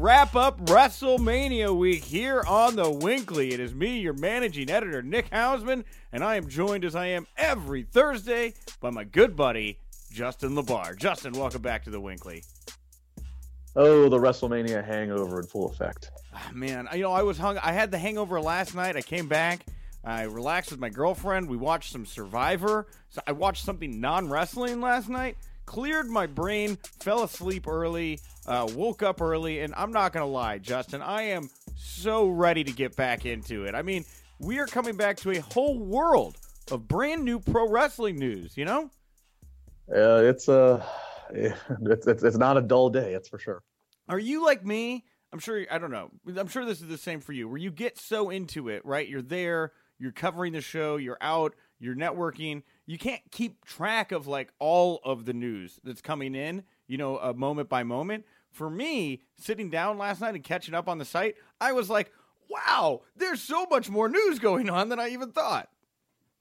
Wrap up WrestleMania week here on the WINCLY. It is me, your managing editor, Nick Hausman, and I am joined as I am every Thursday by my good buddy, Justin LaBar. Justin, welcome back to the WINCLY. Oh, the WrestleMania hangover in full effect. Ah, man, you know, I was hung. I had the hangover last night. I came back. I relaxed with my girlfriend. We watched some Survivor. So I watched something non wrestling last night. Cleared my brain. Fell asleep early. Uh, woke up early, and I'm not gonna lie, Justin. I am so ready to get back into it. I mean, we are coming back to a whole world of brand new pro wrestling news. You know. Uh, it's a, it's, it's it's not a dull day, that's for sure. Are you like me? I'm sure. I don't know. I'm sure this is the same for you, where you get so into it, right? You're there, you're covering the show, you're out, you're networking. You can't keep track of like all of the news that's coming in, you know, uh, moment by moment. For me, sitting down last night and catching up on the site, I was like, "Wow, there's so much more news going on than I even thought."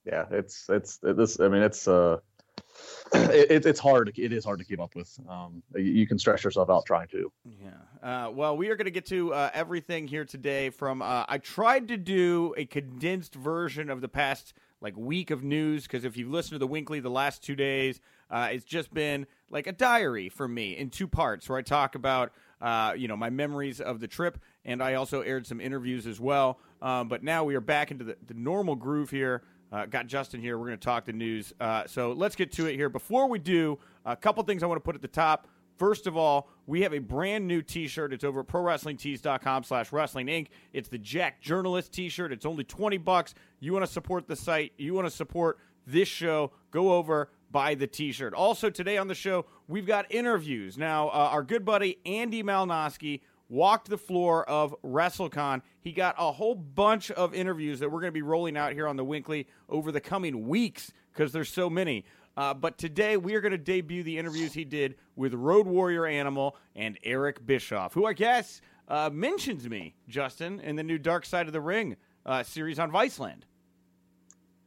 Yeah, it's it's this. I mean, it's uh, it, it's hard. It is hard to keep up with. Um, you, you can stress yourself out trying to. Yeah. Uh, well, we are going to get to uh, everything here today. From uh, I tried to do a condensed version of the past like week of news because if you've listened to the WINCLY the last two days, uh, it's just been like a diary for me in two parts where I talk about uh, you know my memories of the trip and I also aired some interviews as well. Um, but now we are back into the, the normal groove here. Uh, got Justin here. We're going to talk the news. Uh, so let's get to it here. Before we do, a couple things I want to put at the top. First of all, we have a brand new T-shirt. It's over at ProWrestlingTees.com slash Wrestling Inc. It's the Jack Journalist T-shirt. It's only 20 bucks. You want to support the site. You want to support this show. Go over, buy the T-shirt. Also, today on the show, we've got interviews. Now, uh, our good buddy Andy Malnoske walked the floor of WrestleCon. He got a whole bunch of interviews that we're going to be rolling out here on the WINCLY over the coming weeks because there's so many. Uh, but today we are going to debut the interviews he did with Road Warrior Animal and Eric Bischoff, who I guess uh, mentions me, Justin, in the new Dark Side of the Ring uh, series on Viceland.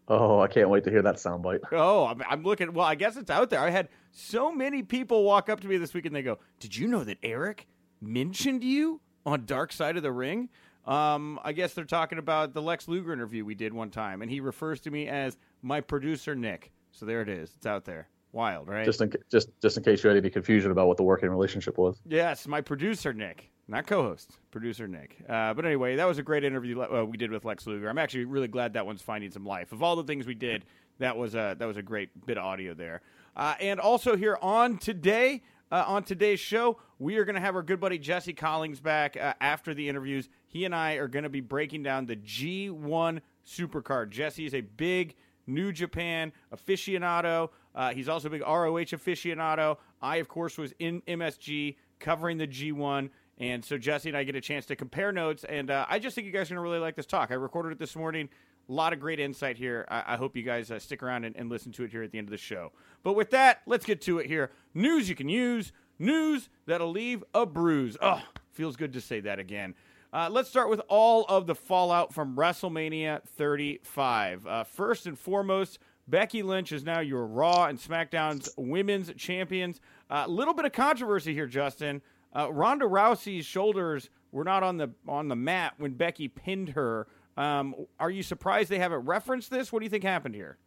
Oh, I can't wait to hear that soundbite. Oh, I'm, I'm looking. Well, I guess it's out there. I had so many people walk up to me this week and they go, "Did you know that Eric mentioned you on Dark Side of the Ring?" Um, I guess they're talking about the Lex Luger interview we did one time, and he refers to me as my producer Nick. So there it is. It's out there. Wild, right? Just in just just in case you had any confusion about what the working relationship was. Yes, my producer Nick, not co-host, producer Nick. Uh, but anyway, that was a great interview uh, we did with Lex Luger. I'm actually really glad that one's finding some life. Of all the things we did, that was a that was a great bit of audio there. Uh, and also here on today. Uh, on today's show, we are going to have our good buddy Jesse Collins back uh, after the interviews. He and I are going to be breaking down the G1 Supercard. Jesse is a big New Japan aficionado. Uh, he's also a big ROH aficionado. I, of course, was in MSG covering the G1. And so Jesse and I get a chance to compare notes. And uh, I just think you guys are going to really like this talk. I recorded it this morning. A lot of great insight here. I, I hope you guys uh, stick around and, and listen to it here at the end of the show. But with that, let's get to it here. News you can use, news that'll leave a bruise. Oh, feels good to say that again. Uh, let's start with all of the fallout from WrestleMania 35. Uh, first and foremost, Becky Lynch is now your Raw and SmackDown's women's champions. A uh, little bit of controversy here, Justin. Uh, Ronda Rousey's shoulders were not on the on the mat when Becky pinned her. Um, are you surprised they haven't referenced this? What do you think happened here?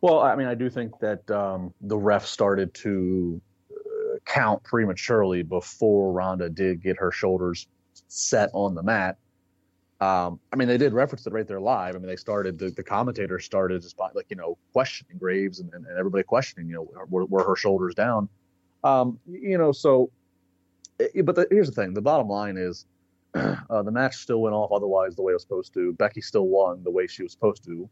Well, I mean, I do think that um, the ref started to uh, count prematurely before Ronda did get her shoulders set on the mat. Um, I mean, they did reference it right there live. I mean, they started the, the commentators started just by like you know questioning Graves and, and, everybody questioning you know were, were her shoulders down. Um, you know, so eh, but the, here's the thing: the bottom line is uh, the match still went off otherwise the way it was supposed to. Becky still won the way she was supposed to.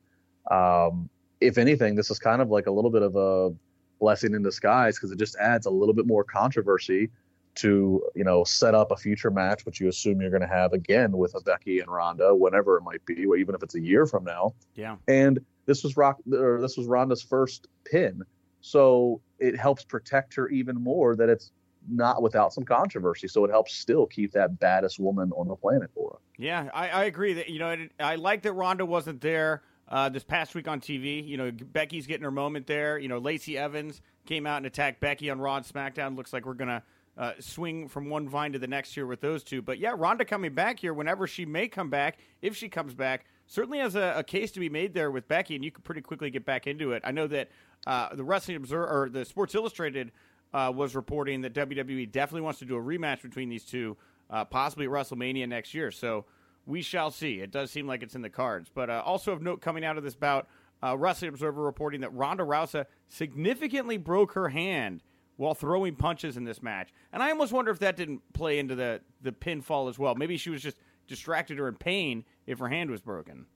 Um, if anything, this is kind of like a little bit of a blessing in disguise because it just adds a little bit more controversy to you know set up a future match, which you assume you're going to have again with a Becky and Ronda, whenever it might be, even if it's a year from now. Yeah. And this was Rock, or this was Ronda's first pin, so it helps protect her even more that it's not without some controversy. So it helps still keep that baddest woman on the planet for her. Yeah, I, I agree that you know I like that Ronda wasn't there uh, this past week on TV. You know, Becky's getting her moment there. You know, Lacey Evans came out and attacked Becky on Raw and SmackDown. Looks like we're gonna uh, swing from one vine to the next here with those two. But yeah, Ronda coming back here whenever she may come back, if she comes back, certainly has a, a case to be made there with Becky, and you could pretty quickly get back into it. I know that uh, the Wrestling Observer or the Sports Illustrated uh, was reporting that WWE definitely wants to do a rematch between these two, uh, possibly at WrestleMania next year. So we shall see. It does seem like it's in the cards. But uh, also of note coming out of this bout, uh, Wrestling Observer reporting that Ronda Rousey significantly broke her hand while throwing punches in this match. And I almost wonder if that didn't play into the, the pinfall as well. Maybe she was just distracted or in pain if her hand was broken.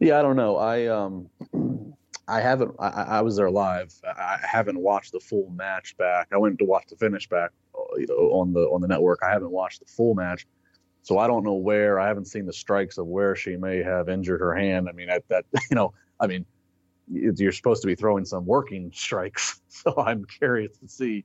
Yeah, I don't know. I um I haven't I, I was there live. I haven't watched the full match back. I went to watch the finish back uh, you know on the on the network. I haven't watched the full match. So I don't know where. I haven't seen the strikes of where she may have injured her hand. I mean, that, that you know, I mean, you're supposed to be throwing some working strikes. So I'm curious to see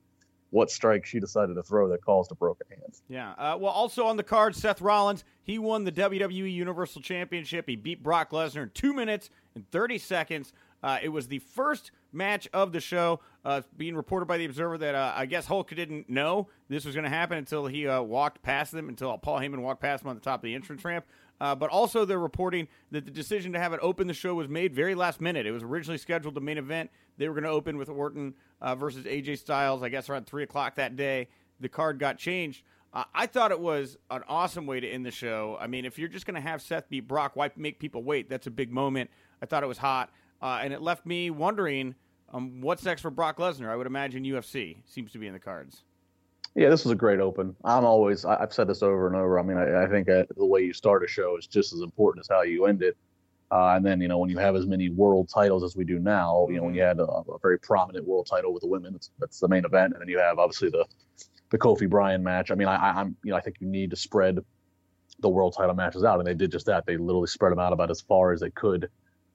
what strike she decided to throw that caused a broken hand. Yeah. Uh, well, also on the card, Seth Rollins. He won the WWE Universal Championship. He beat Brock Lesnar in two minutes and 30 seconds. Uh, it was the first match of the show. Uh, being reported by the Observer that uh, I guess Hulk didn't know this was going to happen until he uh, walked past them, until Paul Heyman walked past him on the top of the entrance ramp. Uh, but also, they're reporting that the decision to have it open the show was made very last minute. It was originally scheduled the main event. They were going to open with Orton uh, versus AJ Styles, I guess around 3 o'clock that day. The card got changed. I thought it was an awesome way to end the show. I mean, if you're just going to have Seth beat Brock, why make people wait? That's a big moment. I thought it was hot. Uh, and it left me wondering um, what's next for Brock Lesnar. I would imagine UFC seems to be in the cards. Yeah, this was a great open. I'm always, I, have said this over and over. I mean, I, I think uh, the way you start a show is just as important as how you end it. Uh, and then, you know, when you have as many world titles as we do now, you know, when you had a, a very prominent world title with the women, that's, that's the main event. And then you have obviously the, the Kofi Bryan match. I mean, I, I'm, you know, I think you need to spread the world title matches out. And they did just that. They literally spread them out about as far as they could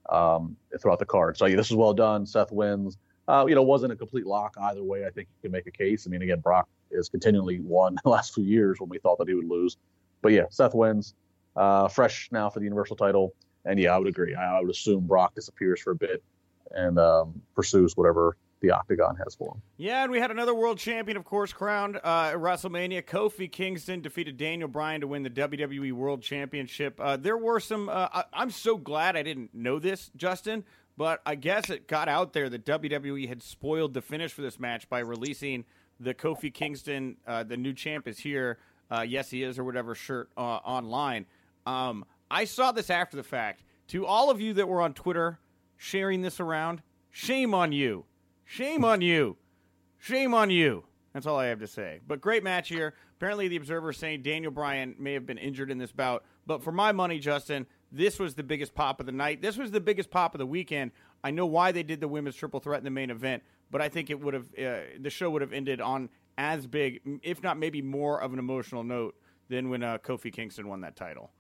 um, throughout the card. So yeah, this is well done. Seth wins. Uh, you know, wasn't a complete lock either way. I think you can make a case. I mean, again, Brock has continually won the last few years when we thought that he would lose. But yeah, Seth wins. Uh, fresh now for the Universal title. And yeah, I would agree. I, I would assume Brock disappears for a bit and um, pursues whatever the Octagon has for him. Yeah, and we had another world champion, of course, crowned uh, at WrestleMania. Kofi Kingston defeated Daniel Bryan to win the WWE World Championship. Uh, there were some. Uh, I, I'm so glad I didn't know this, Justin, but I guess it got out there that WWE had spoiled the finish for this match by releasing the Kofi Kingston, uh, the new champ is here. Uh, yes, he is, or whatever shirt uh, online. Um, I saw this after the fact. To all of you that were on Twitter sharing this around, shame on you. Shame on you. Shame on you. That's all I have to say. But great match here. Apparently, the Observer is saying Daniel Bryan may have been injured in this bout. But for my money, Justin, this was the biggest pop of the night. This was the biggest pop of the weekend. I know why they did the women's triple threat in the main event, but I think it would have uh, the show would have ended on as big, if not maybe more of an emotional note than when uh, Kofi Kingston won that title.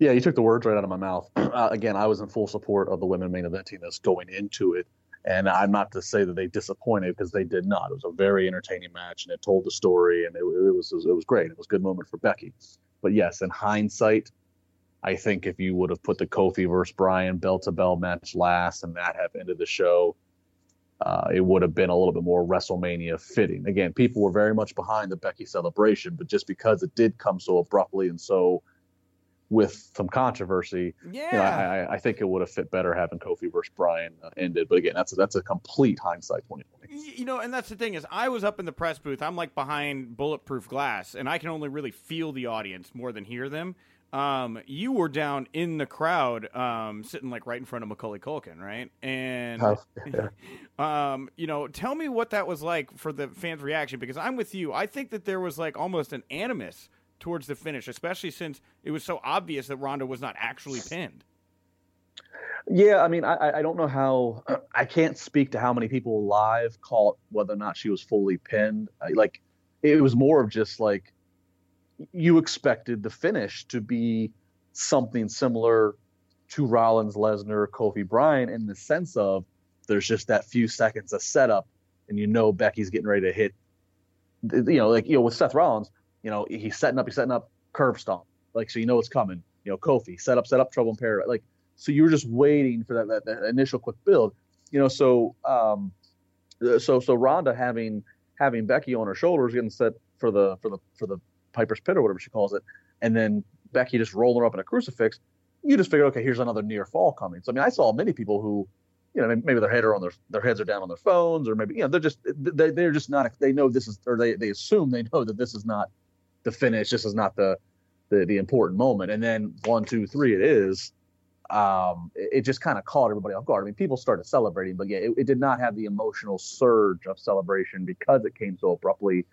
Yeah, you took the words right out of my mouth. Uh, again, I was in full support of the women main eventing this going into it. And I'm not to say that they disappointed because they did not. It was a very entertaining match, and it told the story, and it, it was it was great. It was a good moment for Becky. But yes, in hindsight, I think if you would have put the Kofi versus Bryan bell to bell match last and that have ended the show, uh, it would have been a little bit more WrestleMania fitting. Again, people were very much behind the Becky celebration, but just because it did come so abruptly and so with some controversy, yeah, you know, I, I, think it would have fit better having Kofi versus Bryan uh, ended. But again, that's a, that's a complete hindsight 2020. You know, and that's the thing is, I was up in the press booth. I'm like behind bulletproof glass, and I can only really feel the audience more than hear them. Um, you were down in the crowd, um, sitting like right in front of Macaulay Culkin, right? And, oh, yeah. um, you know, tell me what that was like for the fans' reaction because I'm with you. I think that there was like almost an animus towards the finish, especially since it was so obvious that Ronda was not actually pinned. Yeah, I mean, I, I don't know how. I can't speak to how many people live caught whether or not she was fully pinned. Like, it was more of just like you expected the finish to be something similar to Rollins, Lesnar, Kofi Bryan in the sense of there's just that few seconds of setup, and you know Becky's getting ready to hit. You know, like you know with Seth Rollins, you know he's setting up, he's setting up curb stomp, like so you know it's coming. You know Kofi set up, set up, trouble in paradise, like so you were just waiting for that, that, that initial quick build. You know, so um, so so Ronda having having Becky on her shoulders, getting set for the for the for the Piper's Pit or whatever she calls it, and then Becky just rolling her up in a crucifix, you just figure, okay, here's another near fall coming. So I mean, I saw many people who, you know, maybe their head are on their their heads are down on their phones, or maybe you know they're just they they're just not they know this is or they they assume they know that this is not the finish, this is not the the the important moment, and then one two three it is. Um, it, it just kind of caught everybody off guard. I mean, people started celebrating, but yeah, it, it did not have the emotional surge of celebration because it came so abruptly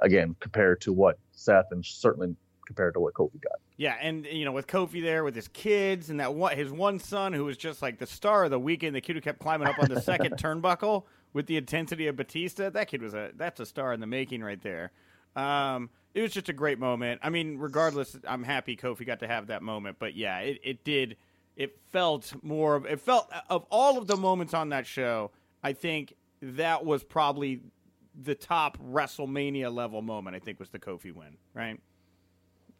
again, compared to what Seth and certainly compared to what Kofi got. Yeah, and you know, with Kofi there with his kids and that one, his one son who was just like the star of the weekend, the kid who kept climbing up on the second turnbuckle with the intensity of Batista. That kid was a that's a star in the making right there. Um, it was just a great moment. I mean, regardless, I'm happy Kofi got to have that moment. But yeah, it, it did. It felt more of it felt of all of the moments on that show. I think that was probably the top WrestleMania level moment. I think was the Kofi win, right?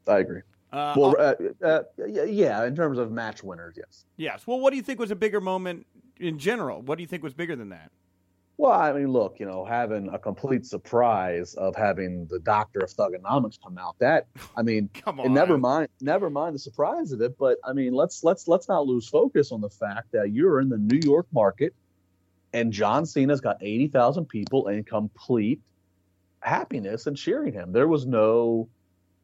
I agree. Uh, well, uh, uh, yeah, in terms of match winners, yes. Yes. Well, what do you think was a bigger moment in general? What do you think was bigger than that? Well, I mean, look, you know, having a complete surprise of having the Doctor of Thuganomics come out. That, I mean, come on. never mind, never mind the surprise of it. But I mean, let's let's let's not lose focus on the fact that you're in the New York market and John Cena's got 80,000 people in complete happiness and cheering him. There was no,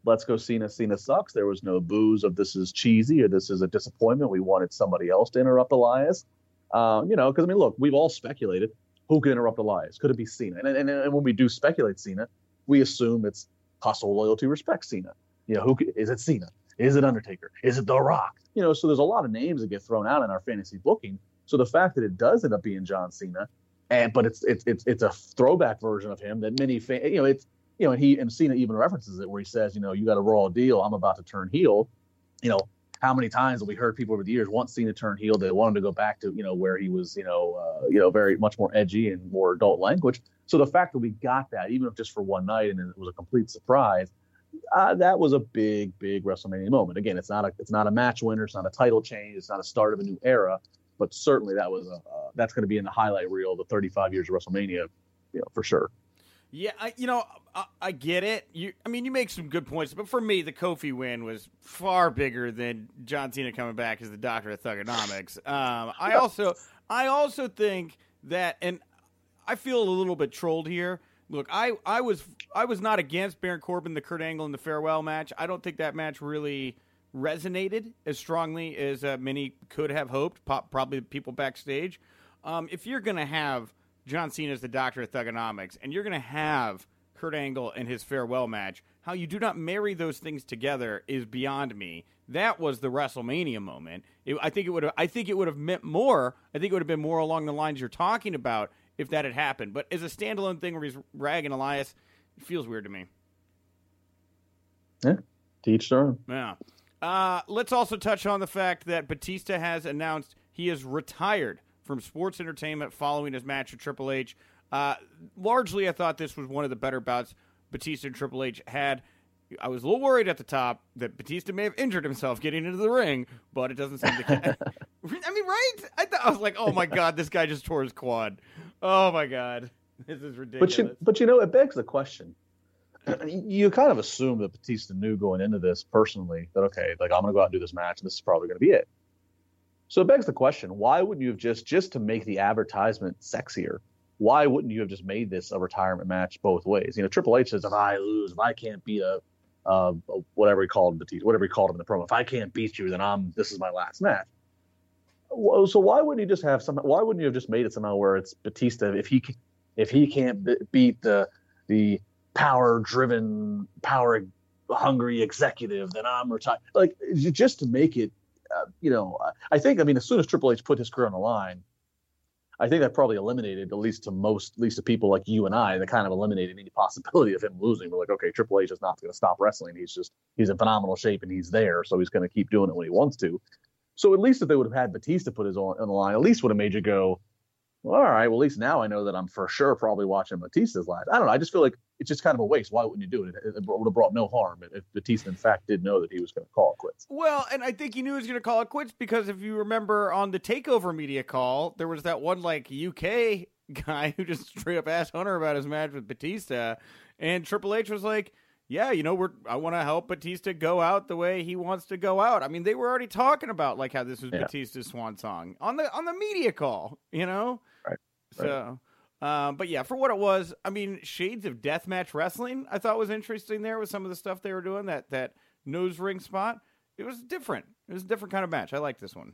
let's go Cena, Cena sucks. There was no booze of this is cheesy or this is a disappointment. We wanted somebody else to interrupt Elias. Uh, you know, because I mean, look, we've all speculated who could interrupt Elias. Could it be Cena? And, and, and when we do speculate Cena, we assume it's hustle loyalty, respect Cena. You know, who is it Cena? Is it Undertaker? Is it The Rock? You know, so there's a lot of names that get thrown out in our fantasy booking so the fact that it does end up being John Cena, and but it's it's it's it's a throwback version of him that many fan, you know it's you know and he and Cena even references it where he says you know you got a raw deal I'm about to turn heel, you know how many times have we heard people over the years want Cena turn heel they want him to go back to you know where he was you know uh, you know very much more edgy and more adult language so the fact that we got that even if just for one night and it was a complete surprise uh, that was a big big WrestleMania moment again it's not a it's not a match winner it's not a title change it's not a start of a new era but certainly that was a uh, that's going to be in the highlight reel of the 35 years of WrestleMania, you know, for sure. Yeah, I, you know, I, I, get it. You, I mean, you make some good points, but for me, the Kofi win was far bigger than John Cena coming back as the Doctor of Thuganomics. Um, I also, I also think that, and I feel a little bit trolled here. Look, I, I was, I was not against Baron Corbin, the Kurt Angle, in the farewell match. I don't think that match really resonated as strongly as uh, many could have hoped, pop, probably people backstage. Um, if you're going to have John Cena as the Doctor of Thuganomics and you're going to have Kurt Angle in his farewell match, how you do not marry those things together is beyond me. That was the WrestleMania moment. It, I think it would have. I think it would have meant more. I think it would have been more along the lines you're talking about if that had happened. But as a standalone thing where he's ragging Elias, it feels weird to me. Yeah, teach their own. Yeah. Uh, let's also touch on the fact that Batista has announced he is retired from sports entertainment following his match with Triple H. Uh, largely, I thought this was one of the better bouts Batista and Triple H had. I was a little worried at the top that Batista may have injured himself getting into the ring, but it doesn't seem to. I mean, right? I, th- I was like, oh my god, this guy just tore his quad. Oh my god, this is ridiculous. But you, but you know, it begs the question. You kind of assume that Batista knew going into this personally that okay, like I'm going to go out and do this match, and this is probably going to be it. So it begs the question: Why wouldn't you have just just to make the advertisement sexier? Why wouldn't you have just made this a retirement match both ways? You know, Triple H says if I lose, if I can't beat a uh, whatever he called Batista, whatever he called him in the promo. If I can't beat you, then I'm this is my last match. So why wouldn't you just have some? Why wouldn't you have just made it somehow where it's Batista if he if he can't beat the the power driven, power hungry executive, then I'm retired. Like just to make it, uh, you know, I think I mean as soon as Triple H put his career on the line, I think that probably eliminated, at least to most, at least to people like you and I, that kind of eliminated any possibility of him losing. We're like, okay, Triple H is not going to stop wrestling. He's just, he's in phenomenal shape and he's there. So he's going to keep doing it when he wants to. So at least if they would have had Batista put his on, on the line, at least would have made you go, well, all right, well, at least now I know that I'm for sure probably watching Batista's live. I don't know. I just feel like it's just kind of a waste. Why wouldn't you do it? It, it would have brought no harm if Batista, in fact, did know that he was going to call it quits. Well, and I think he knew he was going to call it quits because if you remember on the Takeover media call, there was that one like UK guy who just straight up asked Hunter about his match with Batista, and Triple H was like, yeah, you know, we're I want to help Batista go out the way he wants to go out. I mean, they were already talking about like how this was yeah. Batista's swan song on the on the media call, you know. Right. So, um, but yeah, for what it was, I mean, shades of deathmatch wrestling. I thought was interesting there with some of the stuff they were doing. That that nose ring spot. It was different. It was a different kind of match. I like this one.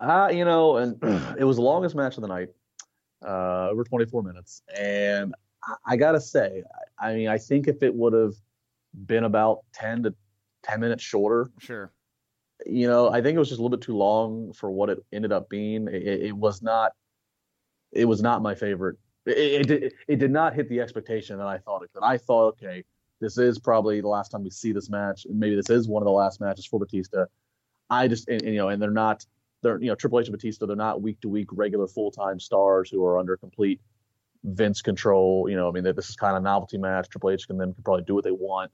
Uh, you know, and it was the longest match of the night, uh, over 24 minutes. And I gotta say, I mean, I think if it would have been about 10 to 10 minutes shorter. Sure. You know, I think it was just a little bit too long for what it ended up being. It, it was not, it was not my favorite. It, it, it, did not hit the expectation that I thought it could. I thought, okay, this is probably the last time we see this match. Maybe this is one of the last matches for Batista. I just, and, and you know, and they're not, they're, you know, Triple H and Batista, they're not week to week regular full time stars who are under complete Vince control. You know, I mean, this is kind of a novelty match. Triple H can them can probably do what they want.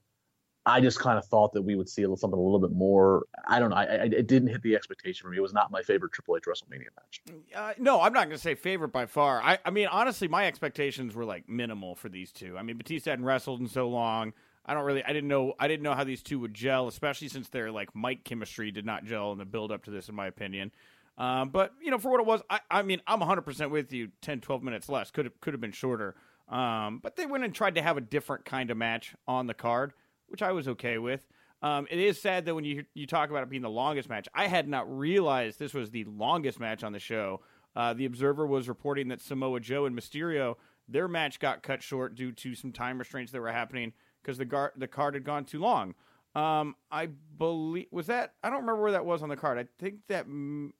I just kind of thought that we would see something a little bit more. I don't know. I, I, it didn't hit the expectation for me. It was not my favorite Triple H WrestleMania match. Uh, no, I'm not going to say favorite by far. I, I mean, honestly, my expectations were like minimal for these two. I mean, Batista hadn't wrestled in so long. I don't really. I didn't know. I didn't know how these two would gel, especially since their like mic chemistry did not gel in the build up to this, in my opinion. Um, but you know, for what it was, I, I mean, I'm 100 percent with you. 10, 12 minutes less could have could have been shorter. Um, but they went and tried to have a different kind of match on the card, which I was okay with. Um, it is sad that when you you talk about it being the longest match, I had not realized this was the longest match on the show. Uh, the Observer was reporting that Samoa Joe and Mysterio their match got cut short due to some time restraints that were happening because the gar- the card had gone too long. Um, I believe was that I don't remember where that was on the card. I think that mm,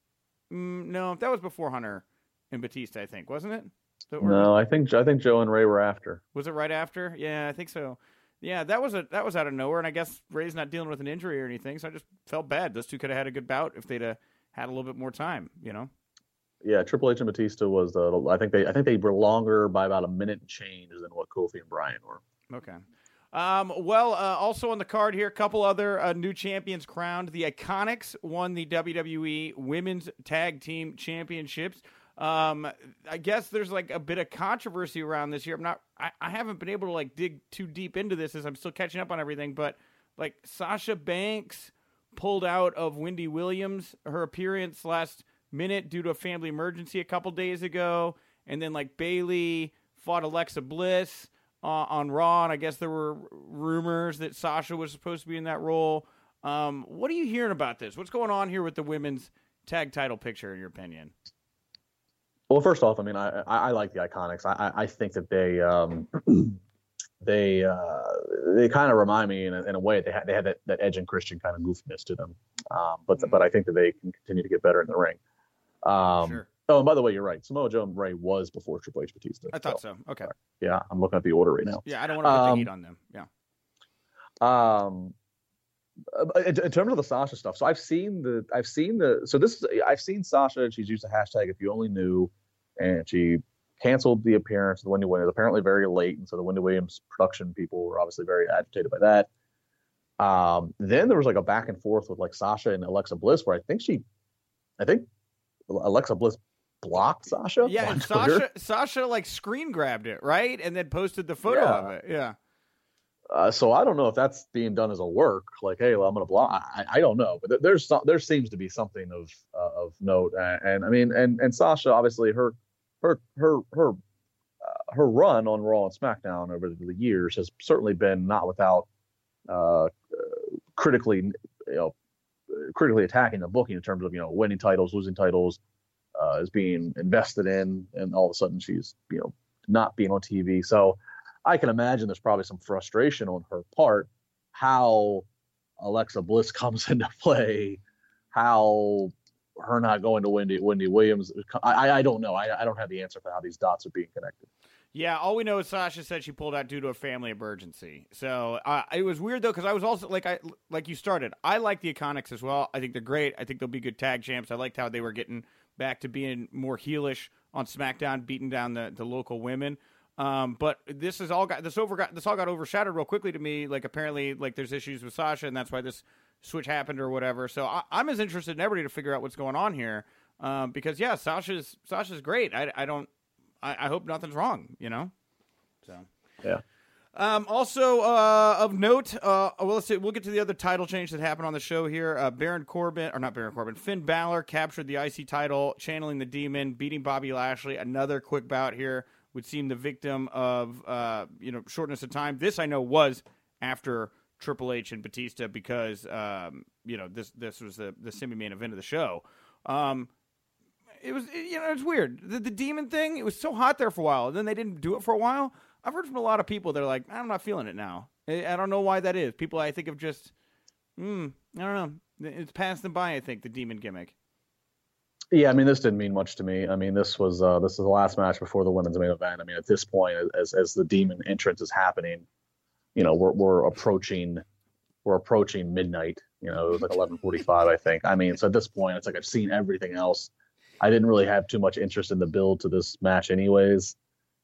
no, that was before Hunter and Batista. I think wasn't it? No, I think I think Joe and Ray were after. Was it right after? Yeah, I think so. Yeah, that was a that was out of nowhere, and I guess Ray's not dealing with an injury or anything, so I just felt bad. Those two could have had a good bout if they'd have had a little bit more time, you know. Yeah, Triple H and Batista was uh, I think they I think they were longer by about a minute change than what Kofi and Bryan were. Okay. Um, well, uh, also on the card here, a couple other uh, new champions crowned. The IIconics won the WWE Women's Tag Team Championships. Um, I guess there's like a bit of controversy around this year. I'm not, I, I haven't been able to like dig too deep into this as I'm still catching up on everything. But like Sasha Banks pulled out of Wendy Williams her appearance last minute due to a family emergency a couple days ago, and then like Bayley fought Alexa Bliss uh, on Raw, and I guess there were rumors that Sasha was supposed to be in that role. Um, what are you hearing about this? What's going on here with the women's tag title picture, in your opinion? Well, first off, I mean, I I, I like the IIconics. I I think that they um they uh they kind of remind me in a, in a way they had they had that, that Edge and Christian kind of goofiness to them. Um, but mm-hmm. but I think that they can continue to get better in the ring. Um, sure. Oh, and by the way, you're right. Samoa Joe and Ray was before Triple H Batista. I thought so. so. Okay. Yeah, I'm looking at the order right now. Yeah, I don't want to put um, the heat on them. Yeah. Um, in, in, terms of the Sasha stuff, so I've seen the I've seen the so this is I've seen Sasha and she's used the hashtag if you only knew, and she canceled the appearance of the Wendy Williams apparently very late, and so the Wendy Williams production people were obviously very agitated by that. Um, then there was like a back and forth with like Sasha and Alexa Bliss, where I think she, I think Alexa Bliss blocked Sasha. Yeah, and Sasha Sasha like screen grabbed it right, and then posted the photo Yeah. of it. Yeah. Uh, so I don't know if that's being done as a work, like, hey, well, I'm gonna block. I, I don't know, but there's some, there seems to be something of uh, of note, and, and I mean, and and Sasha, obviously, her her her her uh, her run on Raw and SmackDown over the years has certainly been not without uh, uh, critically, you know, critically attacking the booking in terms of you know winning titles, losing titles, uh, is being invested in, and all of a sudden she's you know not being on TV. So I can imagine there's probably some frustration on her part how Alexa Bliss comes into play, how her not going to Wendy Wendy Williams. I I, don't know. I, I don't have the answer for how these dots are being connected. Yeah, all we know is Sasha said she pulled out due to a family emergency. So uh, it was weird though because I was also like I like you started. I like the IIconics as well. I think they're great. I think they'll be good tag champs. I liked how they were getting back to being more heelish on SmackDown, beating down the, the local women. Um, but this is all got this over got this all got overshadowed real quickly to me. Like apparently like there's issues with Sasha and that's why this switch happened or whatever. So I, I'm as interested in everybody to figure out what's going on here. Um, because yeah, Sasha's Sasha's great. I, I don't I, I hope nothing's wrong. You know. So Yeah. Um, also uh, of note, uh, well, let's see, we'll get to the other title change that happened on the show here. Uh, Baron Corbin, or not Baron Corbin, Finn Balor captured the IC title, channeling the demon, beating Bobby Lashley. Another quick bout here would seem the victim of uh, you know shortness of time. This I know was after Triple H and Batista because um, you know this this was the the semi main event of the show. Um, it was you know it's weird the, the demon thing. It was so hot there for a while, and then they didn't do it for a while. I've heard from a lot of people they're like, I'm not feeling it now. I, don't know why that is. People I think have just, hmm, I don't know. It's passed them by. I think the demon gimmick. Yeah, I mean, this didn't mean much to me. I mean, this was uh, this is the last match before the women's main event. I mean, at this point, as as the demon entrance is happening, you know, we're we're approaching we're approaching midnight. You know, it was like 11:45, I think. I mean, so at this point, it's like I've seen everything else. I didn't really have too much interest in the build to this match, anyways.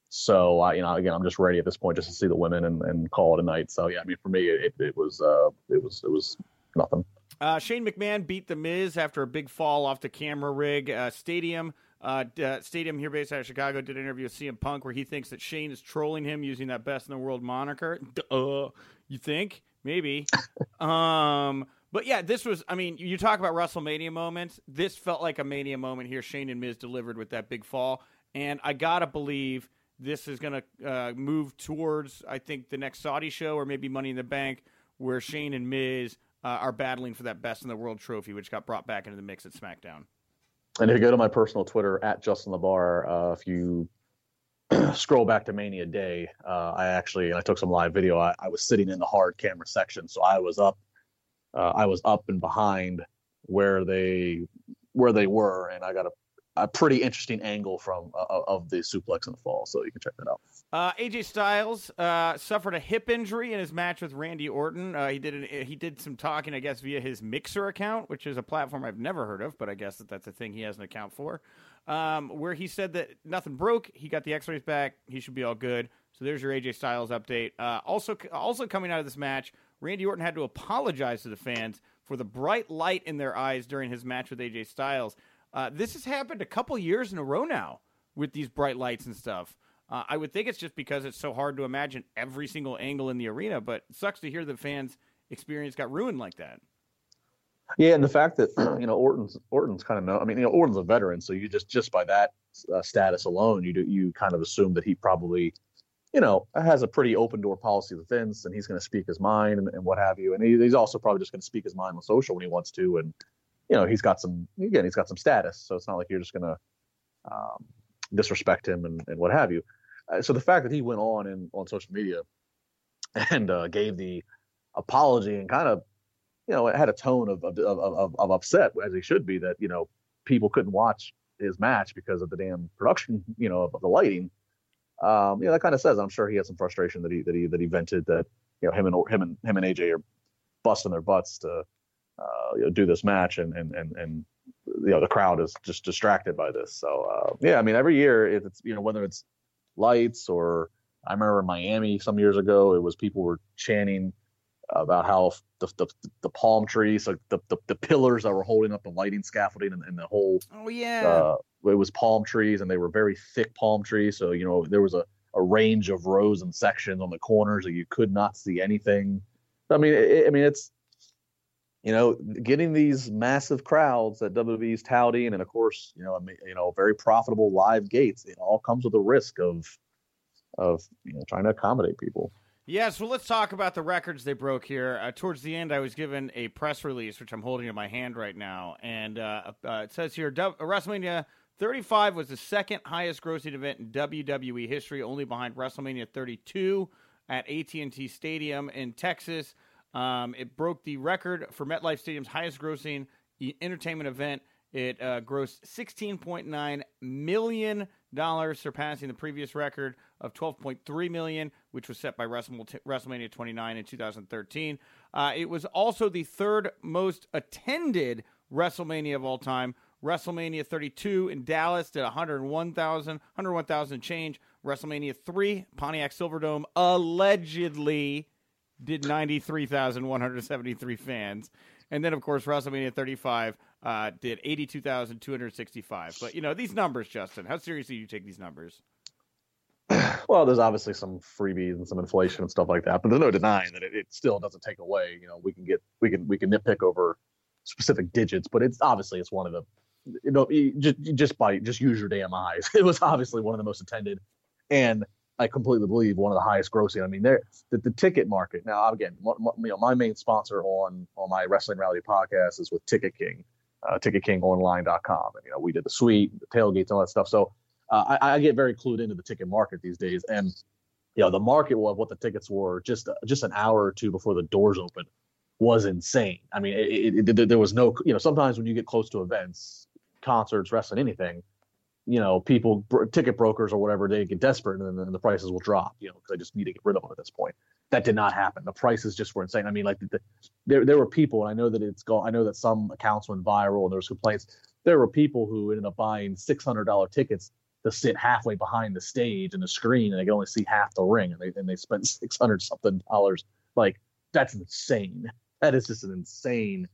So, I, you know, again, I'm just ready at this point just to see the women and, and call it a night. So, yeah, I mean, for me, it, it was uh, it was it was nothing. Uh, Shane McMahon beat The Miz after a big fall off the camera rig. Uh, Stadium, uh, uh, Stadium here based out of Chicago, did an interview with CM Punk where he thinks that Shane is trolling him using that best in the world moniker. Duh. You think? Maybe. um, but yeah, this was, I mean, you talk about WrestleMania moments. This felt like a Mania moment here. Shane and Miz delivered with that big fall. And I got to believe this is going to uh, move towards, I think, the next Saudi show or maybe Money in the Bank where Shane and Miz uh, are battling for that best in the world trophy, which got brought back into the mix at SmackDown. And if you go to my personal Twitter at Justin LaBar, uh, if you scroll back to Mania Day, uh, I actually and I took some live video. I, I was sitting in the hard camera section, so I was up, uh, I was up and behind where they where they were, and I got a, a pretty interesting angle from uh, of the suplex and the fall. So you can check that out. Uh, AJ Styles uh, suffered a hip injury in his match with Randy Orton. Uh, he did an, he did some talking, I guess, via his Mixer account, which is a platform I've never heard of, but I guess that that's a thing he has an account for. Um, where he said that nothing broke, he got the X-rays back, he should be all good. So there's your AJ Styles update. Uh, also, also coming out of this match, Randy Orton had to apologize to the fans for the bright light in their eyes during his match with AJ Styles. Uh, this has happened a couple years in a row now with these bright lights and stuff. Uh, I would think it's just because it's so hard to imagine every single angle in the arena, but sucks to hear the fans' experience got ruined like that. Yeah, and the fact that you know Orton's Orton's kind of know. I mean, you know, Orton's a veteran, so you just just by that uh, status alone, you do you kind of assume that he probably, you know, has a pretty open door policy with Vince, and he's going to speak his mind and, and what have you. And he, he's also probably just going to speak his mind on social when he wants to, and you know, he's got some again, he's got some status, so it's not like you're just going to um, disrespect him and, and what have you. Uh, so the fact that he went on and on social media and uh, gave the apology and kind of you know, it had a tone of of, of of of upset as he should be that you know people couldn't watch his match because of the damn production, you know, of, of the lighting. Um, you know, that kind of says I'm sure he had some frustration that he that he that he vented that you know him and him and him and AJ are busting their butts to uh, you know, do this match and and and and you know the crowd is just distracted by this. So uh, yeah, I mean every year if it's you know whether it's lights or I remember in Miami some years ago it was people were chanting about how the the, the palm trees, like the, the, the pillars that were holding up the lighting scaffolding and, and the whole. Oh yeah. Uh, it was palm trees, and they were very thick palm trees. So you know there was a, a range of rows and sections on the corners that you could not see anything. I mean, it, I mean it's you know getting these massive crowds that WWE's touting, and of course you know you know very profitable live gates. It all comes with a risk of of you know trying to accommodate people. Yeah, so let's talk about the records they broke here. Uh, towards the end, I was given a press release, which I'm holding in my hand right now, and uh, uh, it says here WrestleMania 35 was the second highest grossing event in WWE history, only behind WrestleMania 32 at AT&T Stadium in Texas. Um, it broke the record for MetLife Stadium's highest grossing entertainment event. It uh, grossed 16.9 million dollars, surpassing the previous record of 12.3 million, which was set by WrestleMania 29 in 2013. Uh, it was also the third most attended WrestleMania of all time. WrestleMania 32 in Dallas did 101,000, 101,000 change. WrestleMania 3, Pontiac Silverdome, allegedly did 93,173 fans. And then, of course, WrestleMania 35 uh, did 82,265. But, you know, these numbers, Justin, how seriously do you take these numbers? Well, there's obviously some freebies and some inflation and stuff like that, but there's no denying that it, it still doesn't take away. You know, we can get we can we can nitpick over specific digits, but it's obviously it's one of the you know just just by just use your damn eyes. It was obviously one of the most attended, and I completely believe one of the highest grossing. I mean, there the, the ticket market now. Again, you know, my main sponsor on on my Wrestling Rally podcast is with Ticket King, uh, TicketKingOnline.com, and you know we did the suite, the tailgates, all that stuff. So uh, I, I, get very clued into the ticket market these days, and you know the market of what the tickets were just just an hour or two before the doors opened was insane. I mean, it, it, it, there was no you know sometimes when you get close to events, concerts, wrestling, anything, you know, people, ticket brokers or whatever, they get desperate and then the prices will drop, you know, because I just need to get rid of them at this point. That did not happen. The prices just were insane. I mean, like the, the, there, there were people, and I know that it's gone. I know that some accounts went viral and there was complaints. There were people who ended up buying six hundred dollar tickets to sit halfway behind the stage and the screen, and they could only see half the ring, and they and they spent six hundred something dollars. Like that's insane. That is just an insane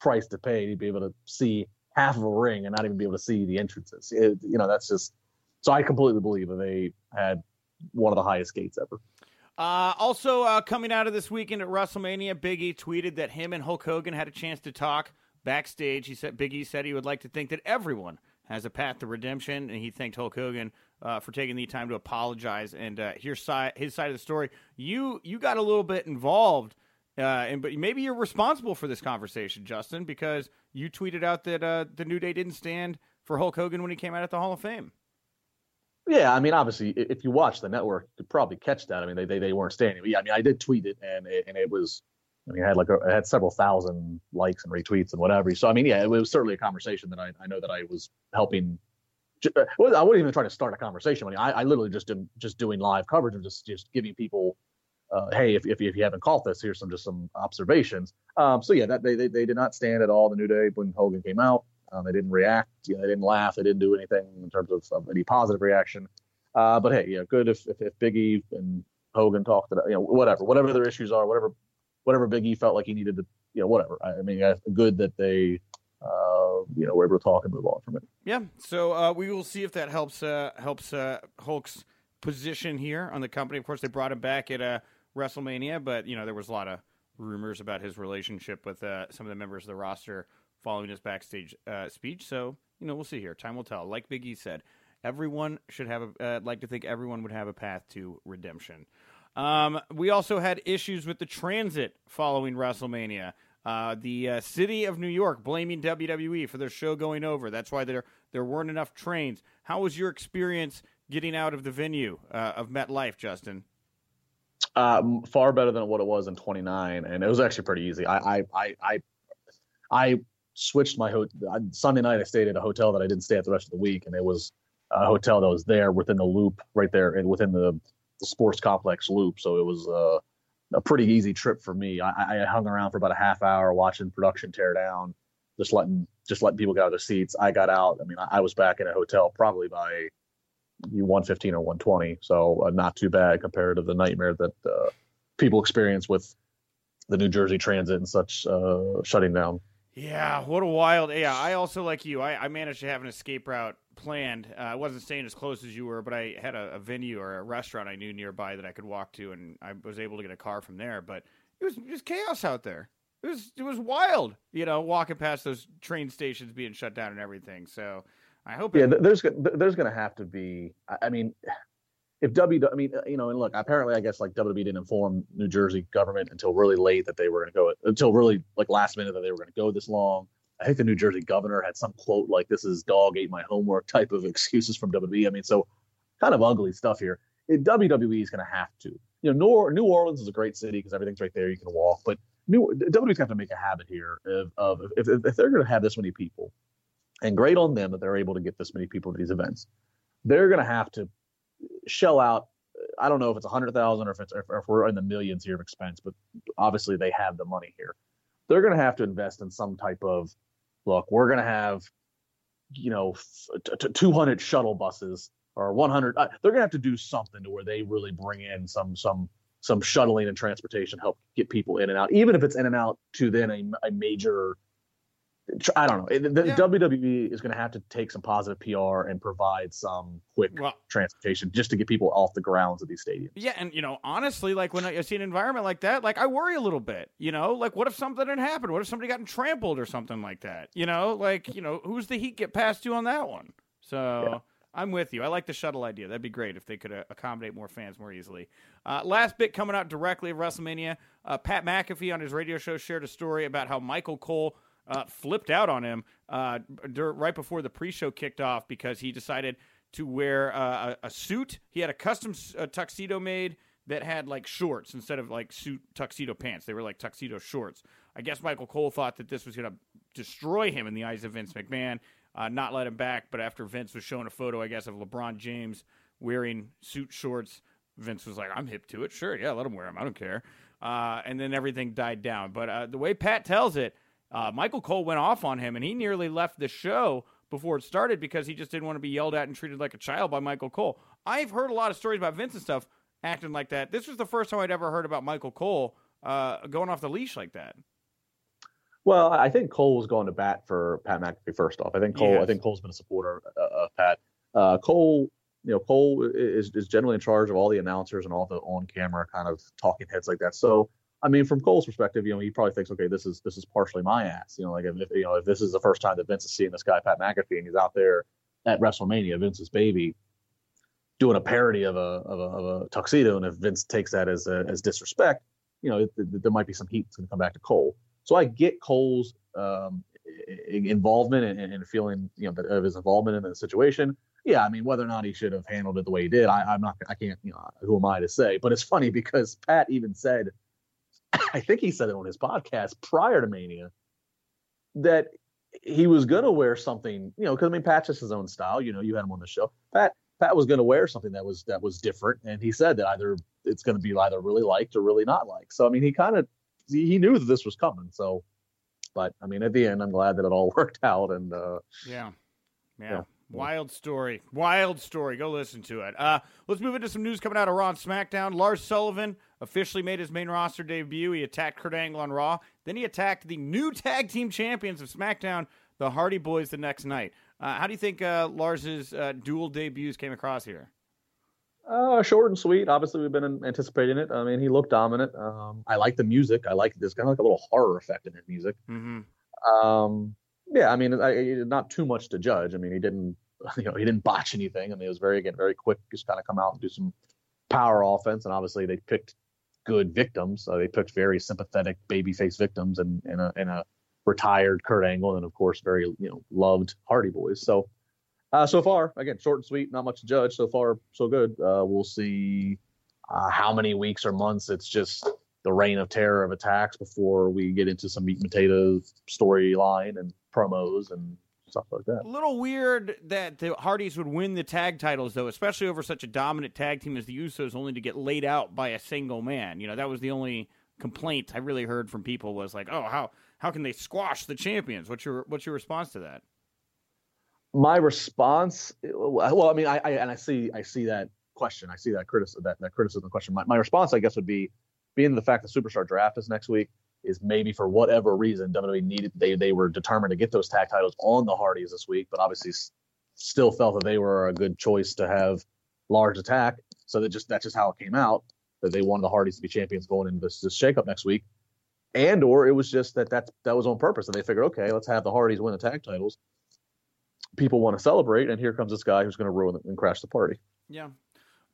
price to pay to be able to see half of a ring and not even be able to see the entrances. It, you know, that's just so I completely believe that they had one of the highest gates ever. Uh, also, uh, coming out of this weekend at WrestleMania, Big E tweeted that him and Hulk Hogan had a chance to talk backstage. He said Big E said he would like to think that everyone has a path to redemption, and he thanked Hulk Hogan uh, for taking the time to apologize and uh, hear si- his side of the story. You you got a little bit involved uh, and but maybe you're responsible for this conversation, Justin, because you tweeted out that uh, the New Day didn't stand for Hulk Hogan when he came out at the Hall of Fame. Yeah, I mean, obviously, if you watch the network, you could probably catch that. I mean, they they, they weren't standing. Yeah, I mean, I did tweet it, and it, and it was, I mean, I had like a, I had several thousand likes and retweets and whatever. So I mean, yeah, it was certainly a conversation that I, I know that I was helping. Uh, I wasn't even trying to start a conversation. I mean, I, I literally just did, just doing live coverage and just just giving people uh, hey, if, if, if, you haven't caught this, here's some just some observations. Um, so yeah, that they, they, they did not stand at all the New Day when Hogan came out. Um, they didn't react. You know, they didn't laugh. They didn't do anything in terms of, of any positive reaction. Uh, but hey, yeah, good if, if if and Hogan talked about you know whatever whatever their issues are, whatever whatever Biggie felt like he needed to you know whatever. I, I mean, good that they uh, you know were able to talk and move on from it. Yeah. So uh, we will see if that helps uh, helps uh, Hulk's position here on the company. Of course, they brought him back at a WrestleMania, but you know there was a lot of rumors about his relationship with uh, some of the members of the roster following his backstage uh, speech. So you know we'll see here. Time will tell. Like Big E said, everyone should have. A, uh, like to think everyone would have a path to redemption. Um, we also had issues with the transit following WrestleMania. Uh, the uh, city of New York blaming WWE for their show going over. That's why there there weren't enough trains. How was your experience getting out of the venue uh, of MetLife, Justin? Uh, far better than what it was in 29, and it was actually pretty easy. I I I I, I switched my hotel Sunday night. I stayed at a hotel that I didn't stay at the rest of the week, and it was a hotel that was there within the loop, right there, and within the, the sports complex loop. So it was uh, a pretty easy trip for me. I, I hung around for about a half hour watching production tear down, just letting just letting people get out of their seats. I got out. I mean, I, I was back in a hotel probably by 115 or 120. So uh, not too bad compared to the nightmare that uh, people experience with the New Jersey Transit and such uh, shutting down. Yeah, what a wild. Yeah, I also like you. I, I managed to have an escape route planned. Uh, I wasn't staying as close as you were, but I had a, a, venue or a restaurant I knew nearby that I could walk to, and I was able to get a car from there. But it was just chaos out there. It was it was wild, you know, walking past those train stations being shut down and everything. So I hope. Yeah, it, there's there's going to have to be. I mean, if W, I mean, you know, and look, apparently, I guess like WWE didn't inform New Jersey government until really late that they were going to go until really like last minute that they were going to go this long. I think the New Jersey governor had some quote like "This is dog ate my homework" type of excuses from WWE. I mean, so kind of ugly stuff here. It, WWE is going to have to. You know, New, New Orleans is a great city because everything's right there. You can walk, but New WWE's going to have to make a habit here of, of if, if they're going to have this many people, and great on them that they're able to get this many people to these events. They're going to have to shell out. I don't know if it's a hundred thousand or if it's if, if we're in the millions here of expense, but obviously they have the money here. They're going to have to invest in some type of look. We're going to have, you know, t- t- 200 shuttle buses or 100. Uh, they're going to have to do something to where they really bring in some some some shuttling and transportation help get people in and out, even if it's in and out to then a, a major I don't know. The yeah. WWE is going to have to take some positive PR and provide some quick well, transportation just to get people off the grounds of these stadiums. Yeah, and you know, honestly, like when I see an environment like that, like I worry a little bit. You know, like what if something had happened? What if somebody gotten trampled or something like that? You know, like you know, who's the heat get past you on that one? So. Yeah. I'm with you. I like the shuttle idea. That'd be great if they could uh, accommodate more fans more easily. Uh, last bit coming out directly of WrestleMania. Uh, Pat McAfee on his radio show shared a story about how Michael Cole uh, flipped out on him uh, right before the pre-show kicked off because he decided to wear uh, a, a, suit. He had a custom uh, tuxedo made that had like shorts instead of like suit tuxedo pants. They were like tuxedo shorts. I guess Michael Cole thought that this was going to destroy him in the eyes of Vince McMahon, uh, not let him back. But after Vince was showing a photo, I guess, of LeBron James wearing suit shorts, Vince was like, "I'm hip to it. Sure, yeah, let him wear them. I don't care." Uh, and then everything died down. But the way Pat tells it uh, Michael Cole went off on him, and he nearly left the show before it started because he just didn't want to be yelled at and treated like a child by Michael Cole. I've heard a lot of stories about Vince and stuff acting like that. This was the first time I'd ever heard about Michael Cole uh, going off the leash like that. Well, I think Cole was going to bat for Pat McAfee first off. I think Cole. Yes. I think Cole's been a supporter uh, of Pat. Uh, Cole, you know, Cole is is generally in charge of all the announcers and all the on camera kind of talking heads like that. So I mean, from Cole's perspective, you know, he probably thinks, okay, this is this is partially my ass. You know, like if, you know if this is the first time that Vince is seeing this guy Pat McAfee and he's out there at WrestleMania, Vince's baby, doing a parody of a of a, of a tuxedo, and if Vince takes that as a, as disrespect, you know, it, it, there might be some heat that's going to come back to Cole. So I get Cole's um, involvement and, and, feeling, you know, of his involvement in the situation. Yeah, I mean, whether or not he should have handled it the way he did, I, I'm not, I can't, you know, who am I to say? But it's funny because Pat even said I think he said it on his podcast prior to Mania that he was going to wear something, you know, because I mean, Pat's just his own style. You know, you had him on the show. Pat Pat was going to wear something that was that was different, and he said that either it's going to be either really liked or really not liked. So I mean, he kind of he knew that this was coming. So, but I mean, at the end, I'm glad that it all worked out. And uh, yeah, yeah. yeah. Wild story. Wild story. Go listen to it. Uh, let's move into some news coming out of Raw and SmackDown. Lars Sullivan officially made his main roster debut. He attacked Kurt Angle on Raw. Then he attacked the new tag team champions of SmackDown, the Hardy Boys, the next night. Uh, how do you think uh, Lars's uh, dual debuts came across here? Uh, short and sweet. Obviously, we've been anticipating it. I mean, he looked dominant. Um, I like the music. I like this kind of like a little horror effect in his music. Mm-hmm. Um, yeah, I mean, I, not too much to judge. I mean, he didn't you know, he didn't botch anything. I mean, it was very again very quick, just kind of come out and do some power offense. And obviously, they picked good victims. So they picked very sympathetic babyface victims, and in, a a retired Kurt Angle, and of course, very you know loved Hardy Boys. So. Uh, so far, again, short and sweet, not much to judge. So far, so good. Uh, we'll see uh, how many weeks or months it's just the reign of terror of attacks before we get into some meat and potatoes storyline and promos and stuff like that. A little weird that the Hardys would win the tag titles, though, especially over such a dominant tag team as the Usos, only to get laid out by a single man. You know, that was the only complaint I really heard from people was like, "Oh, how how can they squash the champions?" What's your what's your response to that? My response, well, I mean, I, I and I see I see that question, I see that criticism that, that criticism question. My, my response, I guess, would be being the fact that Superstar Draft is next week is maybe for whatever reason WWE needed they they were determined to get those tag titles on the Hardys this week, but obviously still felt that they were a good choice to have Lars attack. So that just that's just how it came out that they wanted the Hardys to be champions going into this, this shakeup next week, and or it was just that that that was on purpose and they figured okay let's have the Hardys win the tag titles. People want to celebrate, and here comes this guy who's going to ruin and crash the party. Yeah,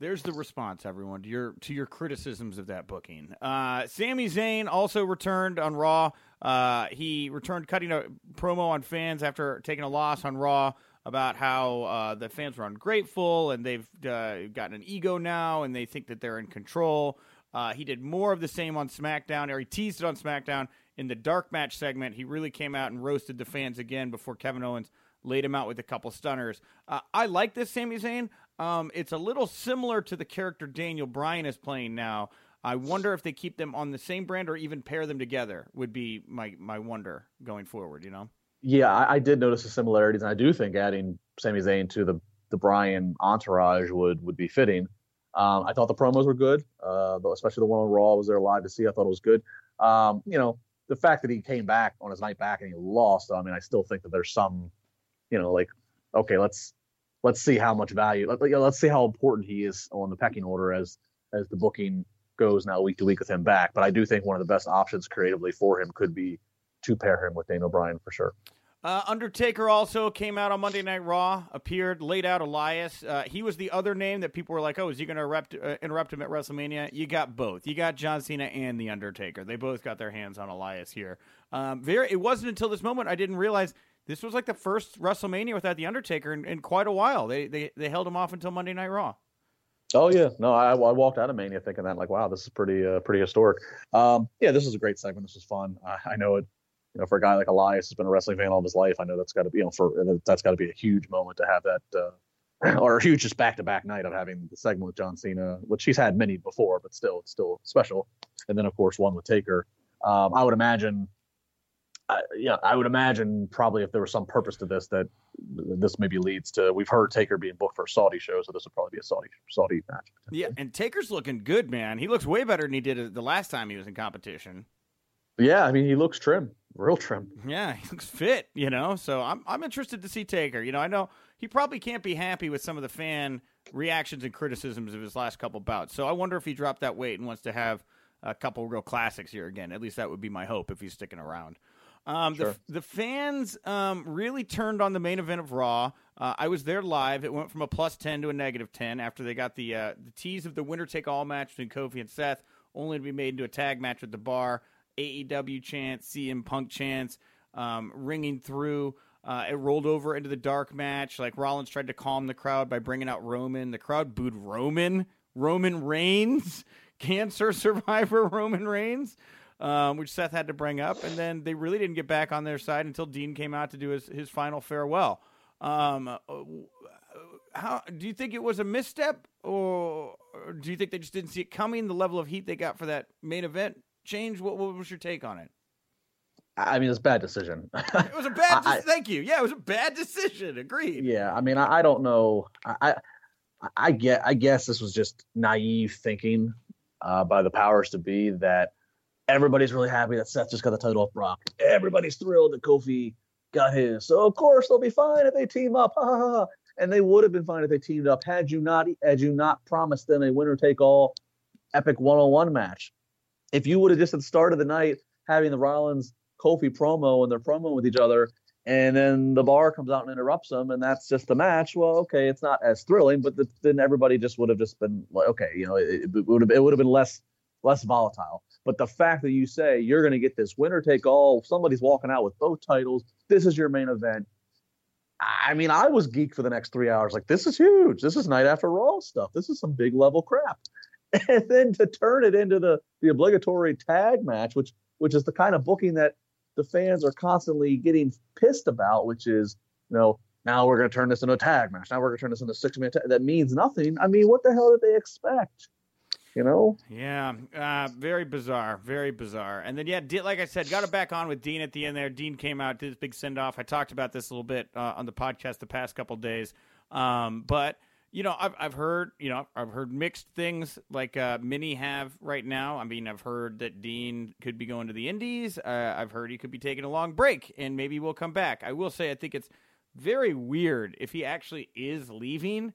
there's the response, everyone, to your to your criticisms of that booking. Uh, Sami Zayn also returned on Raw. Uh, he returned cutting a promo on fans after taking a loss on Raw about how uh, the fans were ungrateful and they've uh, gotten an ego now and they think that they're in control. Uh, he did more of the same on SmackDown, or he teased it on SmackDown in the dark match segment. He really came out and roasted the fans again before Kevin Owens laid him out with a couple stunners. Uh, I like this Sami Zayn. Um, it's a little similar to the character Daniel Bryan is playing now. I wonder if they keep them on the same brand or even pair them together. Would be my my wonder going forward. You know. Yeah, I, I did notice the similarities, and I do think adding Sami Zayn to the the Bryan entourage would would be fitting. Um, I thought the promos were good, uh, especially the one on Raw. I was there live to see. I thought it was good. Um, you know, the fact that he came back on his night back and he lost. I mean, I still think that there's some, you know, like okay, let's let's see how much value. Let, let's see how important he is on the pecking order as as the booking goes now week to week with him back. But I do think one of the best options creatively for him could be to pair him with Daniel Bryan for sure. Uh, Undertaker also came out on Monday Night Raw, appeared, laid out Elias. Uh, he was the other name that people were like, "Oh, is he going to interrupt, uh, interrupt him at WrestleMania?" You got both. You got John Cena and the Undertaker. They both got their hands on Elias here. Um, very. It wasn't until this moment I didn't realize this was like the first WrestleMania without the Undertaker in, in quite a while. They, they they held him off until Monday Night Raw. Oh yeah, no, I, I walked out of Mania thinking that like, wow, this is pretty uh, pretty historic. Um, yeah, this was a great segment. This was fun. I, I know it. You know, for a guy like Elias who's been a wrestling fan all of his life, I know that's got to be you know for that's got to be a huge moment to have that, uh, or a huge just back to back night of having the segment with John Cena, which he's had many before, but still it's still special. And then of course one with Taker. Um, I would imagine I, yeah, I would imagine probably if there was some purpose to this, that this maybe leads to. We've heard Taker being booked for a Saudi show, so this would probably be a Saudi Saudi match. Yeah, and Taker's looking good, man. He looks way better than he did the last time he was in competition. Yeah, I mean he looks trim, real trim. Yeah, he looks fit, you know. So I'm I'm interested to see Taker. You know, I know he probably can't be happy with some of the fan reactions and criticisms of his last couple bouts. So I wonder if he dropped that weight and wants to have a couple real classics here again. At least that would be my hope if he's sticking around. Um, sure. the, the fans um, really turned on the main event of Raw. Uh, I was there live. It went from a plus 10 to a negative 10 after they got the, uh, the tease of the winner take all match between Kofi and Seth, only to be made into a tag match at the bar. AEW chants, CM Punk chants, um, ringing through. Uh, it rolled over into the dark match. Like Rollins tried to calm the crowd by bringing out Roman. The crowd booed Roman. Roman Reigns, cancer survivor Roman Reigns um, which Seth had to bring up, and then they really didn't get back on their side until Dean came out to do his, his final farewell. Um, uh, how do you think it was a misstep, or, or, do you think they just didn't see it coming? The level of heat they got for that main event change. What, what was your take on it? I mean, it's a bad decision. it was a bad. De- I, thank you. Yeah, it was a bad decision. Agreed. Yeah, I mean, I, I don't know. I, I, I get. I guess this was just naive thinking uh, by the powers to be that everybody's really happy that Seth just got the title off Brock. Everybody's thrilled that Kofi got his. So of course they'll be fine if they team up. Ha, ha, ha. And they would have been fine if they teamed up had you not had you not promised them a winner take all epic one on one match. If you would have just at the start of the night having the Rollins Kofi promo and their promo with each other, and then the bar comes out and interrupts them, and that's just the match. Well, okay, it's not as thrilling, but the, then everybody just would have just been like, okay, you know, it, it would have it would have been less less volatile. But the fact that you say you're going to get this winner take all, somebody's walking out with both titles, this is your main event. I mean, I was geeked for the next three hours. Like, this is huge. This is night after Raw stuff. This is some big level crap. And then to turn it into the the obligatory tag match, which which is the kind of booking that the fans are constantly getting pissed about, which is, you know, now we're going to turn this into a tag match. Now we're going to turn this into six tag. That means nothing. I mean, what the hell did they expect? You know? Yeah, uh, very bizarre, very bizarre. And then, yeah, like I said, got it back on with Dean at the end there. Dean came out, did his big send off. I talked about this a little bit uh, on the podcast the past couple days. Um, but You know, I've I've heard you know I've heard mixed things like uh, many have right now. I mean, I've heard that Dean could be going to the Indies. Uh, I've heard he could be taking a long break, and maybe we'll come back. I will say, I think it's very weird if he actually is leaving.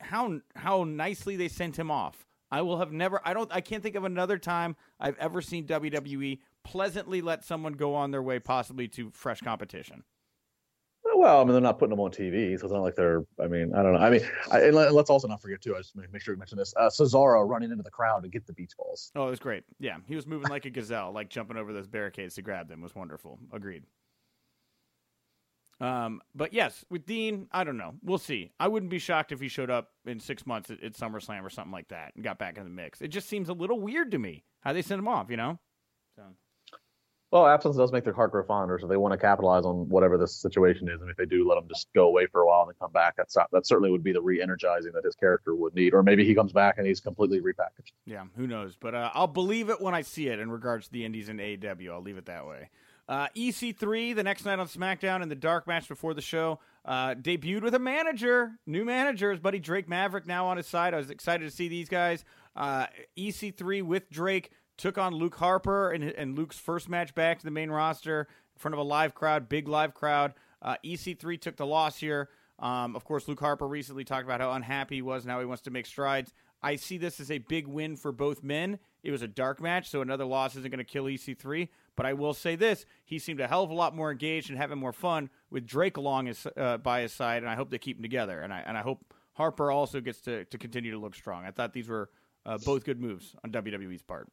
How how nicely they sent him off. I will have never. I don't. I can't think of another time I've ever seen WWE pleasantly let someone go on their way, possibly to fresh competition. Well, I mean, they're not putting them on TV, so it's not like they're. I mean, I don't know. I mean, I, and let's also not forget too. I just make, sure we mention this. Uh, Cesaro running into the crowd to get the beach balls. Oh, it was great. Yeah, he was moving like a gazelle, like jumping over those barricades to grab them. Was wonderful. Agreed. Um, but yes, with Dean, I don't know. We'll see. I wouldn't be shocked if he showed up in six months at, at SummerSlam or something like that and got back in the mix. It just seems a little weird to me how they sent him off. You know. So. Well, absence does make their heart grow fonder, so they want to capitalize on whatever this situation is. And if they do let him just go away for a while and then come back, that's not, that certainly would be the re-energizing that his character would need. Or maybe he comes back and he's completely repackaged. Yeah, who knows? But uh, I'll believe it when I see it. In regards to the Indies and AEW, I'll leave it that way. Uh, EC3 the next night on SmackDown in the dark match before the show uh, debuted with a manager, new manager. His buddy Drake Maverick now on his side. I was excited to see these guys. Uh, EC3 with Drake took on Luke Harper and, and Luke's first match back to the main roster in front of a live crowd, big live crowd. Uh, EC3 took the loss here. Um, of course, Luke Harper recently talked about how unhappy he was. Now he wants to make strides. I see this as a big win for both men. It was a dark match, so another loss isn't going to kill EC3. But I will say this: he seemed a hell of a lot more engaged and having more fun with Drake along his uh, by his side, and I hope they keep them together. And I and I hope Harper also gets to, to continue to look strong. I thought these were uh, both good moves on WWE's part.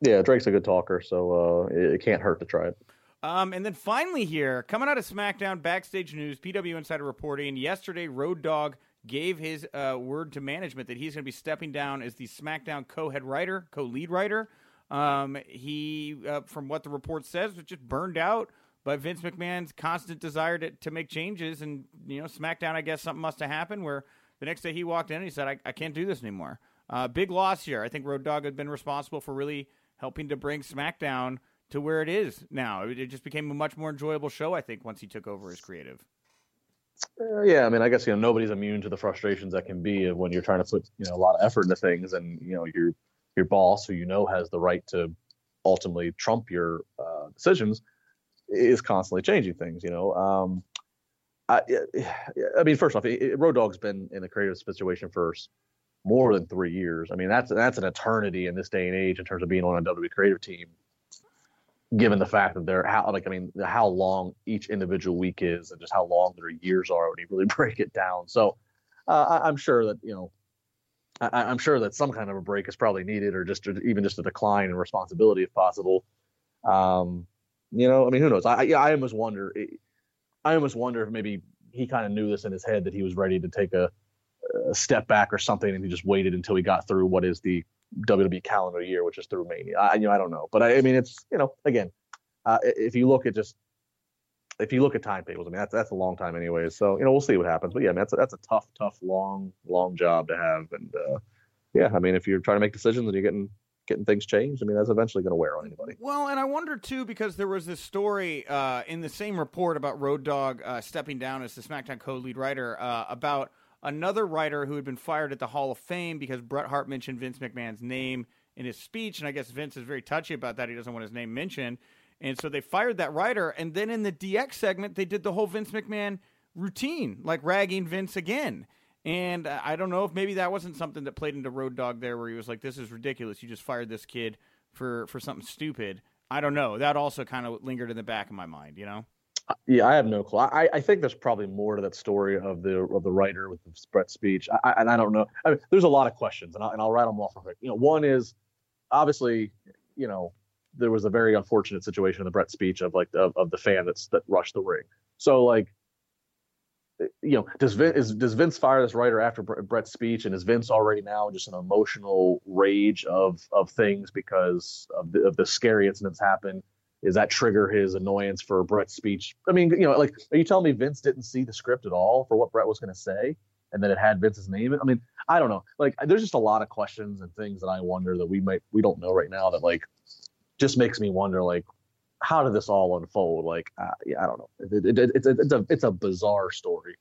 Yeah, Drake's a good talker, so uh, it, it, can't hurt to try it. Um, and then finally, here coming out of SmackDown backstage news, PW Insider reporting yesterday, Road Dog gave his uh, word to management that he's going to be stepping down as the SmackDown co-head writer, co-lead writer. Um, he, uh, from what the report says, was just burned out by Vince McMahon's constant desire to, to make changes. And you know, SmackDown, I guess something must have happened where the next day he walked in and he said, "I, I can't do this anymore." Uh, big loss here. I think Road Dog had been responsible for really helping to bring SmackDown to where it is now. It, just became a much more enjoyable show, I think, once he took over as creative. Uh, yeah, I mean, I guess you know nobody's immune to the frustrations that can be when you're trying to put you know a lot of effort into things, and you know your your boss, who you know has the right to ultimately trump your uh, decisions, is constantly changing things. You know, um, I, I mean, first off, it, Road Dog's been in a creative situation for more than three years. I mean, that's that's an eternity in this day and age in terms of being on a WWE creative team. Given the fact that they're how like I mean how long each individual week is and just how long their years are when you really break it down. So uh, I, am sure that you know I, am sure that some kind of a break is probably needed or just even just a decline in responsibility if possible. Um, you know, I mean, who knows? I I, I almost wonder. I almost wonder if maybe he kind of knew this in his head that he was ready to take a a step back or something, and he just waited until he got through what is the WWE calendar year, which is through Mania. I, you know, I don't know, but I, I mean, it's you know, again, uh, if you look at just if you look at timetables, I mean, that's that's a long time anyways. So you know, we'll see what happens. But yeah, I mean, that's a, that's a tough, tough, long, long job to have. And uh, yeah, I mean, if you're trying to make decisions and you're getting getting things changed, I mean, that's eventually going to wear on anybody. Well, and I wonder too because there was this story uh, in the same report about Road Dog uh, stepping down as the SmackDown co-lead writer uh, about another writer who had been fired at the Hall of Fame because Bret Hart mentioned Vince McMahon's name in his speech, and I guess Vince is very touchy about that. He doesn't want his name mentioned, and so they fired that writer. And then in the DX segment, they did the whole Vince McMahon routine, like ragging Vince again. And uh, I don't know if maybe that wasn't something that played into Road Dog there, where he was like, "This is ridiculous. You just fired this kid for for something stupid." I don't know. That also kind of lingered in the back of my mind, you know. Uh, yeah, I have no clue. I, I think there's probably more to that story of the of the writer with the Bret speech, I, and I don't know. I mean, there's a lot of questions, and I'll, and I'll write them off. You know, one is obviously, you know, there was a very unfortunate situation in the Bret speech of like of, of the fan that's that rushed the ring. So like, you know, does Vince is, does Vince fire this writer after Bret's speech, and is Vince already now just an emotional rage of of things because of the, of the scary incidents happened? Is that trigger his annoyance for Bret's speech? I mean, you know, like, are you telling me Vince didn't see the script at all for what Bret was going to say, and that it had Vince's name? In? I mean, I don't know. Like, there's just a lot of questions and things that I wonder that we might we don't know right now that like just makes me wonder like how did this all unfold? Like, uh, yeah, I don't know. It, it, it, it's a, it's a it's a bizarre story.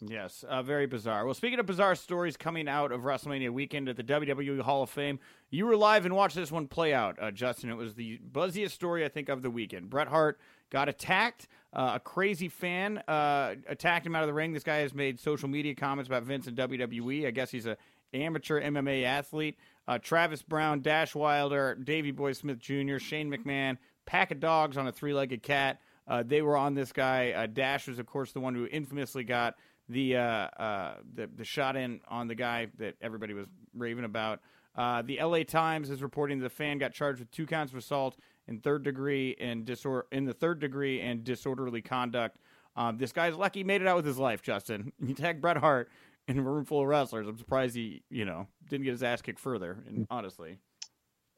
Yes, uh, very bizarre. Well, speaking of bizarre stories coming out of WrestleMania weekend at the WWE Hall of Fame, you were live and watched this one play out, uh, Justin. It was the buzziest story, I think, of the weekend. Bret Hart got attacked. Uh, a crazy fan uh, attacked him out of the ring. This guy has made social media comments about Vince and WWE. I guess he's a amateur MMA athlete. Uh, Travis Browne, Dash Wilder, Davy Boy Smith Jr., Shane McMahon, pack of dogs on a three-legged cat. Uh, they were on this guy. Dash was, of course, the one who infamously got the uh, uh, the the shot in on the guy that everybody was raving about. Uh, the L.A. Times is reporting the fan got charged with two counts of assault in third degree and disor- in the third degree and disorderly conduct. Um, this guy's lucky he made it out with his life. Justin, You tag Bret Hart in a room full of wrestlers. I'm surprised he you know didn't get his ass kicked further. And honestly.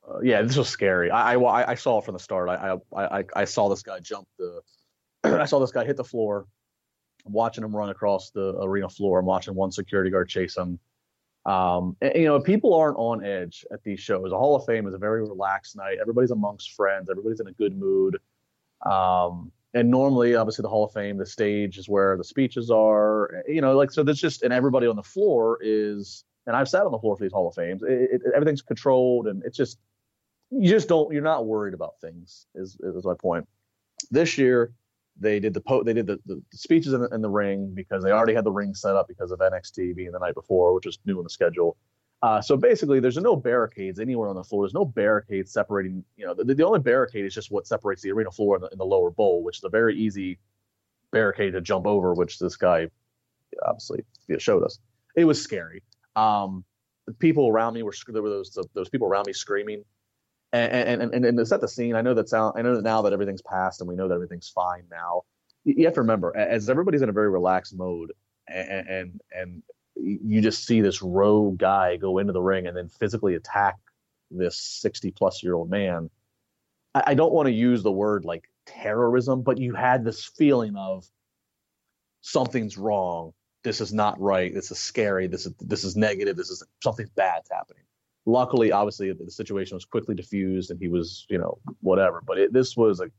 Uh, yeah, this was scary. I, I, I saw it from the start. I, I I I saw this guy jump the. I saw this guy hit the floor, I'm watching him run across the arena floor. I'm watching one security guard chase him. Um, and, you know, people aren't on edge at these shows. The Hall of Fame is a very relaxed night. Everybody's amongst friends. Everybody's in a good mood. Um, and normally, obviously, the Hall of Fame, the stage is where the speeches are. Eh, you know, like so. There's just and everybody on the floor is. And I've sat on the floor for these Hall of Fames. It, it, everything's controlled, and it's just you just don't. You're not worried about things. Is is my point. This year, they did the po- they did the, the, speeches in the, in the, ring because they already had the ring set up because of NXT being the night before, which was new in the schedule. Uh, so basically, there's no barricades anywhere on the floor. There's no barricades separating. You know, the, the only barricade is just what separates the arena floor and the, the lower bowl, which is a very easy barricade to jump over, which this guy obviously showed us. It was scary. Um, the people around me were there were those those people around me screaming and, and, and, and to set the scene, I know that sound, I know that now that everything's passed and we know that everything's fine now. You have to remember, as everybody's in a very relaxed mode, and and, and you just see this rogue guy go into the ring and then physically attack this 60 plus year old man. I, I don't want to use the word like terrorism, but you had this feeling of something's wrong. This is not right. This is scary. This is this is negative. This is something bad's happening luckily, obviously, the situation was quickly diffused, and he was, you know, whatever. But it, this was a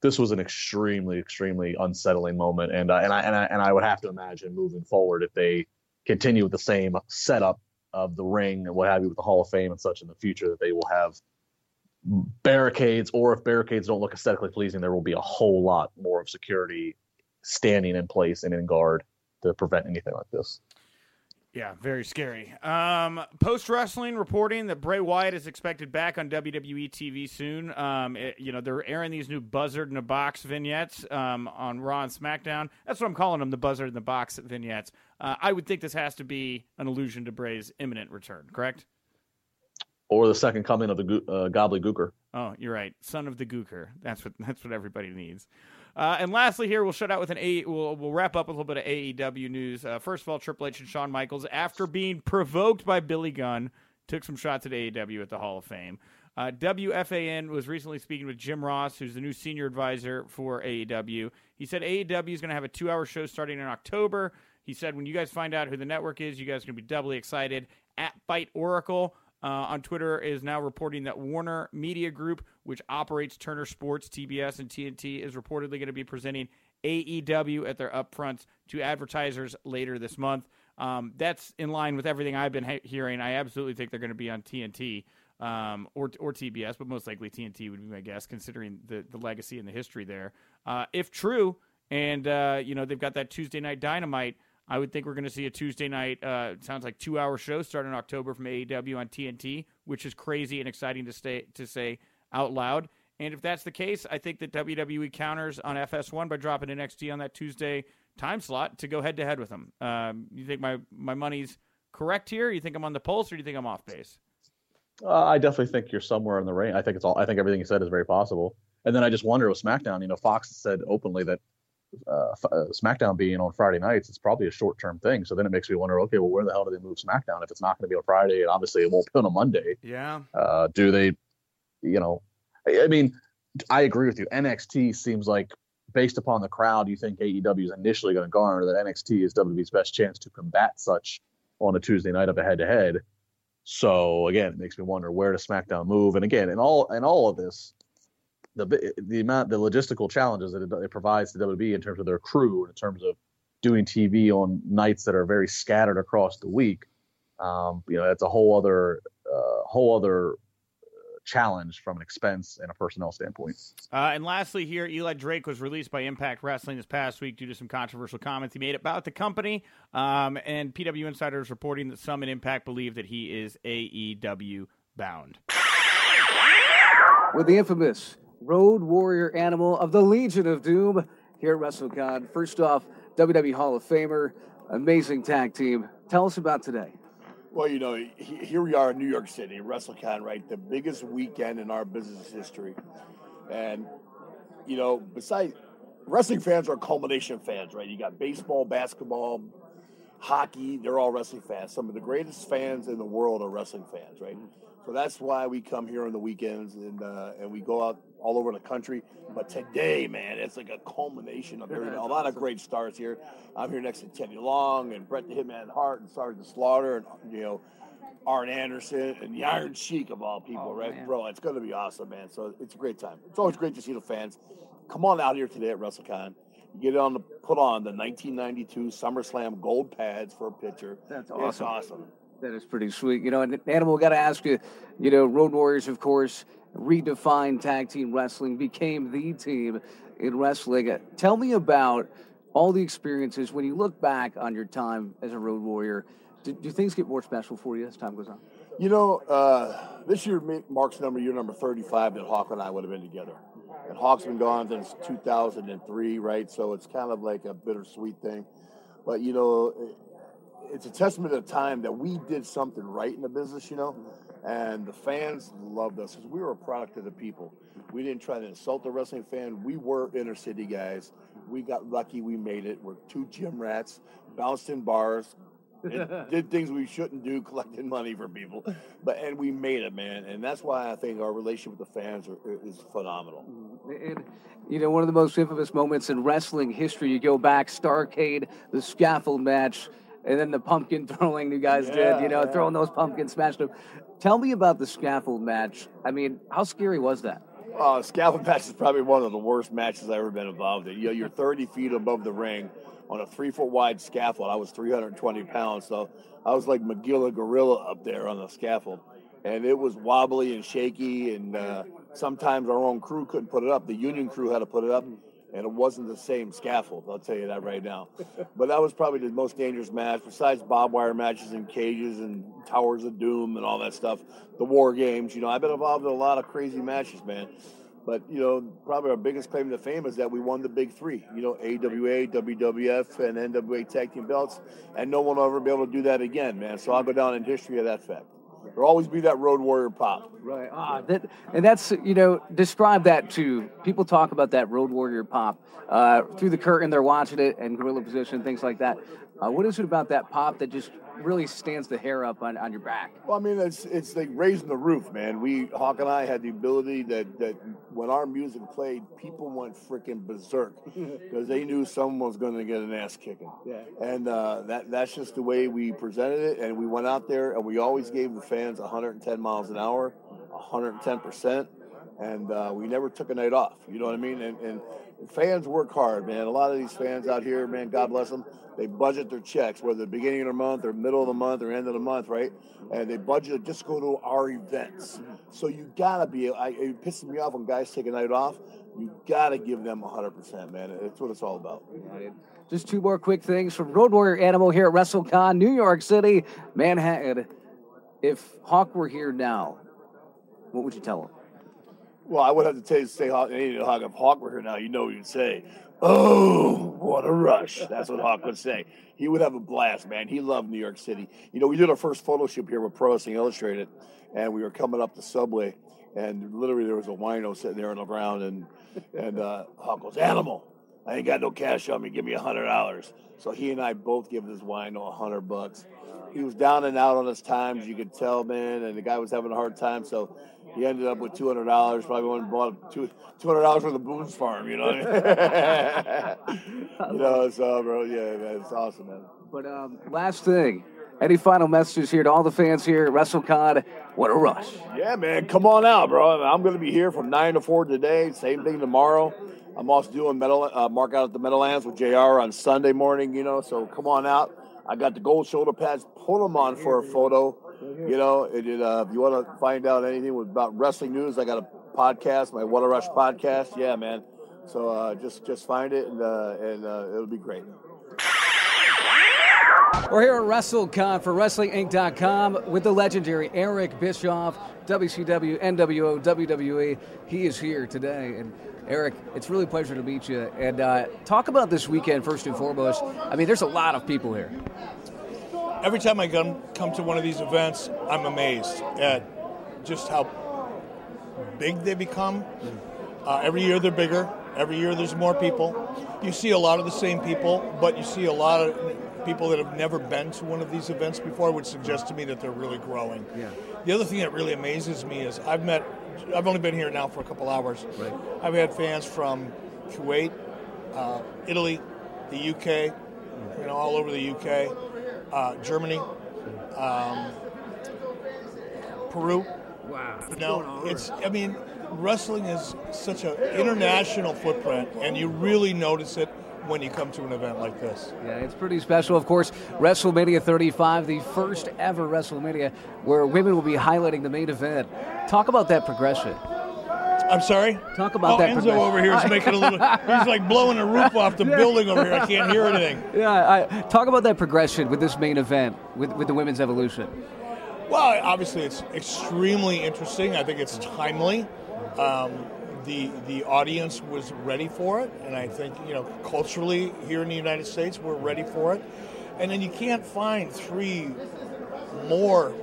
this was an extremely, extremely unsettling moment, and uh, and I and I and I would have to imagine moving forward if they continue with the same setup of the ring and what have you with the Hall of Fame and such in the future, that they will have barricades, or if barricades don't look aesthetically pleasing, there will be a whole lot more of security standing in place and in guard to prevent anything like this. Yeah, very scary. Um, Post wrestling reporting that Bray Wyatt is expected back on WWE TV soon. Um, it, you know they're airing these new Buzzard in a Box vignettes um, on Raw and SmackDown. That's what I'm calling them, the Buzzard in the Box vignettes. Uh, I would think this has to be an allusion to Bray's imminent return. Correct? Or the second coming of the uh, Gooker. Oh, you're right, son of the Gooker. That's what that's what everybody needs. Uh, and lastly, here we'll shut out with an A. We'll, we'll wrap up with a little bit of AEW news. Uh, first of all, Triple H and Shawn Michaels, after being provoked by Billy Gunn, took some shots at AEW at the Hall of Fame. Uh, WFAN was recently speaking with Jim Ross, who's the new senior advisor for AEW. He said AEW is going to have a two-hour show starting in October. He said when you guys find out who the network is, you guys are going to be doubly excited. At Fight Oracle uh, on Twitter is now reporting that Warner Media Group, which operates Turner Sports, TBS, and TNT, is reportedly going to be presenting AEW at their upfronts to advertisers later this month. Um, that's in line with everything I've been ha- hearing. I absolutely think they're going to be on TNT um, or or TBS, but most likely TNT would be my guess, considering the the legacy and the history there. Uh, if true, and uh, you know they've got that Tuesday night Dynamite I would think we're going to see a Tuesday night, uh, sounds like two hour show starting in October from AEW on TNT, which is crazy and exciting to stay to say out loud. And if that's the case, I think that WWE counters on FS1 by dropping NXT on that Tuesday time slot to go head to head with them. Um, you think my my money's correct here? You think I'm on the pulse, or do you think I'm off base? Uh, I definitely think you're somewhere in the range. I think it's all. I think everything you said is very possible. And then I just wonder with SmackDown. You know, Fox said openly that uh, uh, SmackDown being on Friday nights, it's probably a short term thing. So then it makes me wonder, okay, well, where the hell do they move SmackDown if it's not going to be on Friday and obviously it won't be on a Monday? Yeah. Uh, do they, you know, I mean, I agree with you. NXT seems like based upon the crowd, you think AEW is initially going to garner that NXT is WWE's best chance to combat such on a Tuesday night of a head to head. So again, it makes me wonder where does SmackDown move? And again, in all in all of this, the the amount the logistical challenges that it, it provides to WWE in terms of their crew and in terms of doing TV on nights that are very scattered across the week, um, you know, that's a whole other uh, whole other challenge from an expense and a personnel standpoint. Uh, and lastly, here, Eli Drake was released by Impact Wrestling this past week due to some controversial comments he made about the company. Um, and PW Insider is reporting that some in Impact believe that he is AEW bound. With the infamous Road Warrior Animal of the Legion of Doom here at WrestleCon. First off, WWE Hall of Famer, amazing tag team. Tell us about today. Well, you know, here we are in New York City, WrestleCon, right? The biggest weekend in our business history. And, you know, besides wrestling fans are culmination fans, right? You got baseball, basketball, hockey, they're all wrestling fans. Some of the greatest fans in the world are wrestling fans, right? So that's why we come here on the weekends and uh, and we go out all over the country. But today, man, it's like a culmination of everything. A lot of great stars here. I'm here next to Teddy Long and Bret the Hitman Hart and Sergeant Slaughter and you know Arn Anderson and the Iron Sheik of all people, oh, right, man. bro? It's going to be awesome, man. So it's a great time. It's always great to see the fans. Come on out here today at WrestleCon. Get on the put on the 1992 SummerSlam gold pads for a picture. That's awesome. It's awesome. That is pretty sweet. You know, and Animal, got to ask you, you know, Road Warriors, of course, redefined tag team wrestling, became the team in wrestling. Tell me about all the experiences when you look back on your time as a Road Warrior. Do, do things get more special for you as time goes on? You know, uh, this year marks number year number 35 that Hawk and I would have been together. And Hawk's been gone since 2003, right? So it's kind of like a bittersweet thing. But, you know, it's a testament of time that we did something right in the business, you know, and the fans loved us because we were a product of the people. We didn't try to insult the wrestling fan. We were inner city guys. We got lucky. We made it. We're two gym rats, bounced in bars, did things we shouldn't do, collecting money for people. But and we made it, man. And that's why I think our relationship with the fans are, is phenomenal. Mm, and you know, one of the most infamous moments in wrestling history. You go back, Starcade, the scaffold match and then the pumpkin throwing you guys yeah, did, you know, yeah. throwing those pumpkins, smashed them. Tell me about the scaffold match. I mean, how scary was that? Uh, scaffold match is probably one of the worst matches I've ever been involved in. You know, you're 30 feet above the ring on a three foot wide scaffold. I was 320 pounds, so I was like Magilla Gorilla up there on the scaffold. And it was wobbly and shaky, and uh, sometimes our own crew couldn't put it up. The union crew had to put it up and it wasn't the same scaffold. I'll tell you that right now. but that was probably the most dangerous match, besides barbed wire matches and cages and towers of doom and all that stuff. The war games, you know, I've been involved in a lot of crazy matches, man. But you know, probably our biggest claim to fame is that we won the big three. You know, AWA, WWF, and NWA tag team belts, and no one will ever be able to do that again, man. So I'll go down in history of that fact. There'll always be that road warrior pop. Right. Ah, that, and that's you know describe that to people. Talk about that road warrior pop uh, through the curtain. They're watching it and gorilla position, things like that. Uh, what is it about that pop that just really stands the hair up on, on your back. Well, I mean, it's it's like raising the roof, man. We Hawk and I had the ability that that when our music played, people went freaking berserk because they knew someone was going to get an ass kicking. Yeah. And uh, that that's just the way we presented it, and we went out there and we always gave the fans 110 miles an hour, 110 percent, and uh, we never took a night off. You know what I mean? And, and fans work hard, man. A lot of these fans out here, man, God bless them they budget their checks, whether the beginning of the month or middle of the month or end of the month, right? And they budget to just go to our events. So you gotta be. I, it pisses me off when guys take a night off. You gotta give them 100%, man. That's what it's all about. Just two more quick things from Road Warrior Animal here at WrestleCon, New York City, Manhattan. If Hawk were here now, what would you tell him? Well, I would have to tell you, to say Hawk, if Hawk were here now, you know what you'd say. Oh, what a rush. That's what Hawk would say. He would have a blast, man. He loved New York City. You know, we did our first photo shoot here with Pro Wrestling Illustrated, and we were coming up the subway, and literally there was a wino sitting there on the ground, and, and uh, Hawk goes, Animal, I ain't got no cash on me. Give me a $100. So he and I both give this wino a 100 bucks. He was down and out on his times, you could tell, man, and the guy was having a hard time, so he ended up with two hundred dollars. Probably went and bought two two hundred dollars for the Boone's Farm. You know, you know. So, bro, yeah, man, it's awesome, man. But um, last thing, any final messages here to all the fans here at WrestleCon? What a rush! Yeah, man, come on out, bro. I'm going to be here from nine to four today. Same thing tomorrow. I'm also doing metal, uh, mark out at the Meadowlands with JR on Sunday morning, you know, so come on out. I got the gold shoulder pads. Put them on for a photo. You know, it, it, uh, if you want to find out anything about wrestling news, I got a podcast, my What a Rush podcast. Yeah, man. So uh, just just find it, and uh, and uh, it'll be great. We're here at WrestleCon for WrestlingInc.com with the legendary Eric Bischoff, WCW, NWO, WWE. He is here today. And Eric, it's really a pleasure to meet you. And uh, talk about this weekend first and foremost. I mean, there's a lot of people here. Every time I come, come to one of these events, I'm amazed at just how big they become. Uh, every year they're bigger. Every year there's more people. You see a lot of the same people, but you see a lot of people that have never been to one of these events before, which suggests to me that they're really growing. Yeah. The other thing that really amazes me is I've met, I've only been here now for a couple hours. Right. I've had fans from Kuwait, uh, Italy, the UK, you know, all over the UK, uh, Germany, um, Peru. Wow. You know, it's. I mean, wrestling is such an international footprint, and you really notice it when you come to an event like this. Yeah, it's pretty special. Of course, WrestleMania 35, the first ever WrestleMania where women will be highlighting the main event. Talk about that progression. I'm sorry. Talk about oh, that Enzo progression. over here is making a little. He's like blowing the roof off the building over here. I can't hear anything. Yeah, I, talk about that progression with this main event, with, with the women's evolution. Well, obviously, it's extremely interesting. I think it's timely. Um, the the audience was ready for it, and I think you know culturally here in the United States we're ready for it. And then you can't find three more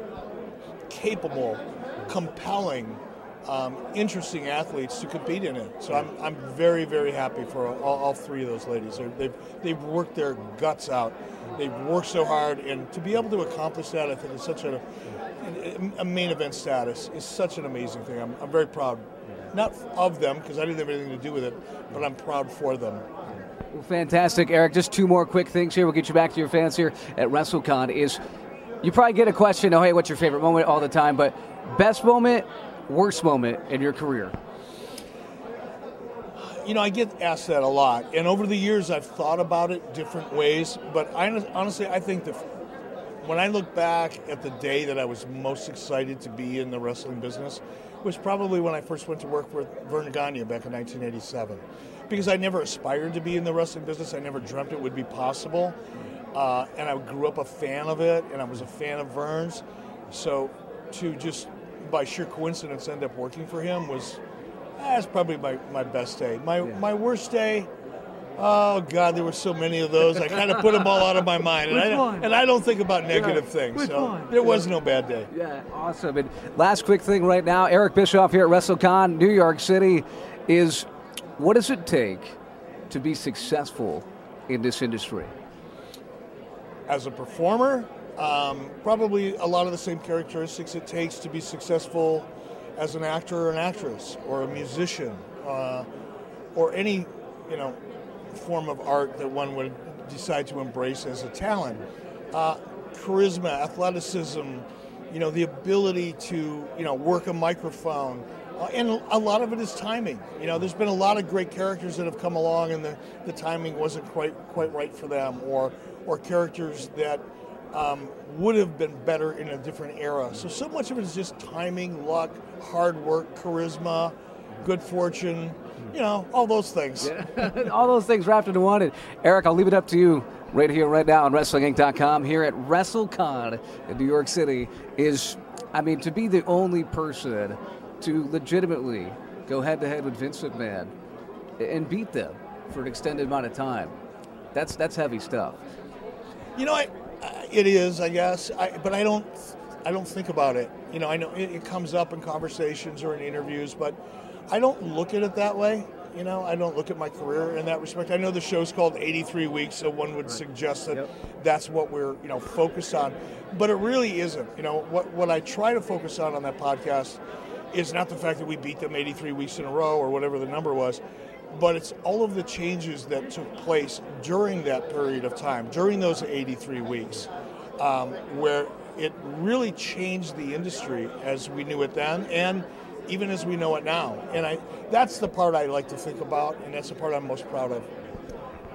capable, compelling, um, interesting athletes to compete in it. So I'm, I'm very very happy for all, all three of those ladies. They're, they've they've worked their guts out. They've worked so hard, and to be able to accomplish that, I think is such a a main event status is such an amazing thing. I'm, I'm very proud, not of them because I didn't have anything to do with it, but I'm proud for them. Well, fantastic, Eric. Just two more quick things here. We'll get you back to your fans here at WrestleCon. Is you probably get a question, oh, hey, what's your favorite moment all the time? But best moment, worst moment in your career? You know, I get asked that a lot, and over the years I've thought about it different ways. But I honestly, I think that when I look back at the day that I was most excited to be in the wrestling business was probably when I first went to work with Verne Gagne back in 1987. Because I never aspired to be in the wrestling business, I never dreamt it would be possible. Uh, and I grew up a fan of it, and I was a fan of Verne's. So to just by sheer coincidence end up working for him was that's probably my, my best day. My my worst day, oh God, there were so many of those. I kind of put them all out of my mind, and Which I one? and I don't think about negative Yeah. things. Which so one? there was no bad day. Yeah, awesome. And last quick thing right now, Eric Bischoff here at WrestleCon, New York City, is what does it take to be successful in this industry? As a performer, um, probably a lot of the same characteristics it takes to be successful as an actor or an actress or a musician uh, or any you know form of art that one would decide to embrace as a talent. Uh, charisma, athleticism, you know, the ability to you know work a microphone. Uh, and a lot of it is timing. You know, there's been a lot of great characters that have come along, and the, the timing wasn't quite quite right for them, or or characters that um, would have been better in a different era. So so much of it is just timing, luck, hard work, charisma, good fortune. You know, all those things. All those things wrapped into one. And Eric, I'll leave it up to you right here, right now on WrestlingInc.com here at WrestleCon in New York City. Is, I mean, to be the only person to legitimately go head to head with Vince McMahon and beat them for an extended amount of time, that's that's heavy stuff. You know, I, it is, I guess, I, but I don't, I don't think about it. You know, I know it, it comes up in conversations or in interviews, but I don't look at it that way. You know, I don't look at my career in that respect. I know the show's called 83 Weeks, so one would suggest that that's what we're, you know, focused on, but it really isn't. You know, what what I try to focus on on that podcast is not the fact that we beat them 83 weeks in a row or whatever the number was, but it's all of the changes that took place during that period of time, during those 83 weeks, um, where it really changed the industry as we knew it then, and even as we know it now. And I that's the part I like to think about, and that's the part I'm most proud of.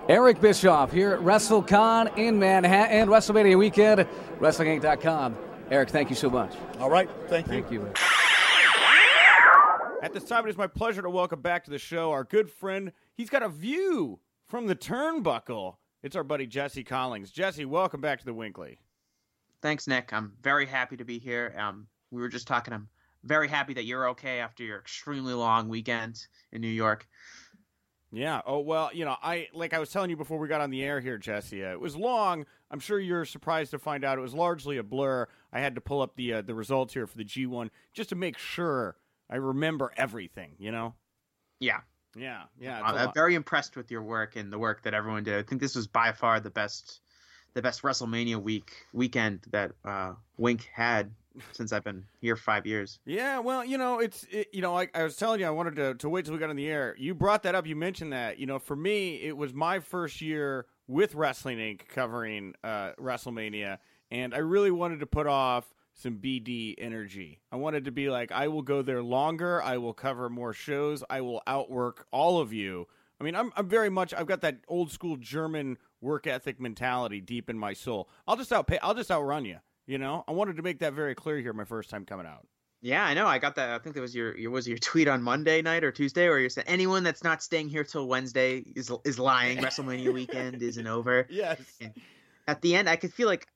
Eric Bischoff here at WrestleCon in Manhattan, WrestleMania weekend, WrestlingInc.com. Eric, thank you so much. All right, thank you. Thank you. At this time, it is my pleasure to welcome back to the show our good friend. He's got a view from the turnbuckle. It's our buddy Jesse Collins. Jesse, welcome back to the WINCLY. Thanks, Nick. I'm very happy to be here. Um, we were just talking. I'm very happy that you're okay after your extremely long weekend in New York. Yeah. Oh well, you know, I like I was telling you before we got on the air here, Jesse. Uh, it was long. I'm sure you're surprised to find out it was largely a blur. I had to pull up the uh, the results here for the G1 just to make sure I remember everything. You know. Yeah. Yeah. Yeah. Uh, I'm very impressed with your work and the work that everyone did. I think this was by far the best, the best WrestleMania week weekend that uh, Wink had since I've been here five years. Yeah, well, you know, it's it, you know, like I was telling you, I wanted to to wait till we got on the air. You brought that up. You mentioned that. You know, for me, it was my first year with Wrestling Inc. covering uh, WrestleMania, and I really wanted to put off some BD energy. I wanted to be like, I will go there longer. I will cover more shows. I will outwork all of you. I mean, I'm I'm very much. I've got that old school German work ethic mentality deep in my soul. I'll just outpay. I'll just outrun you. You know, I wanted to make that very clear here my first time coming out. Yeah, I know. I got that. I think that was your, your was your tweet on Monday night or Tuesday, where you said anyone that's not staying here till Wednesday is is lying. WrestleMania weekend isn't over. Yes. And at the end, I could feel like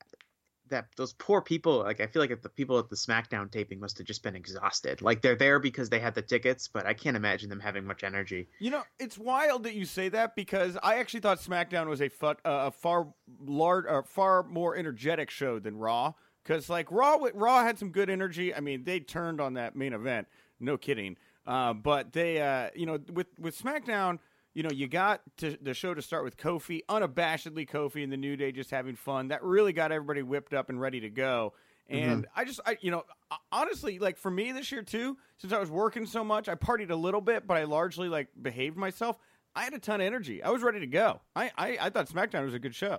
that those poor people. Like I feel like the people at the SmackDown taping must have just been exhausted. Like they're there because they had the tickets, but I can't imagine them having much energy. You know, it's wild that you say that because I actually thought SmackDown was a, fu- uh, a far large, uh, far more energetic show than Raw. Because like Raw, Raw had some good energy. I mean, they turned on that main event, no kidding. Uh, but they, uh, you know, with with SmackDown, you know, you got to, the show to start with Kofi, unabashedly Kofi and the New Day just having fun. That really got everybody whipped up and ready to go. And mm-hmm. I just, I, you know, honestly, like for me this year too, since I was working so much, I partied a little bit, but I largely like behaved myself. I had a ton of energy. I was ready to go. I, I, I thought SmackDown was a good show.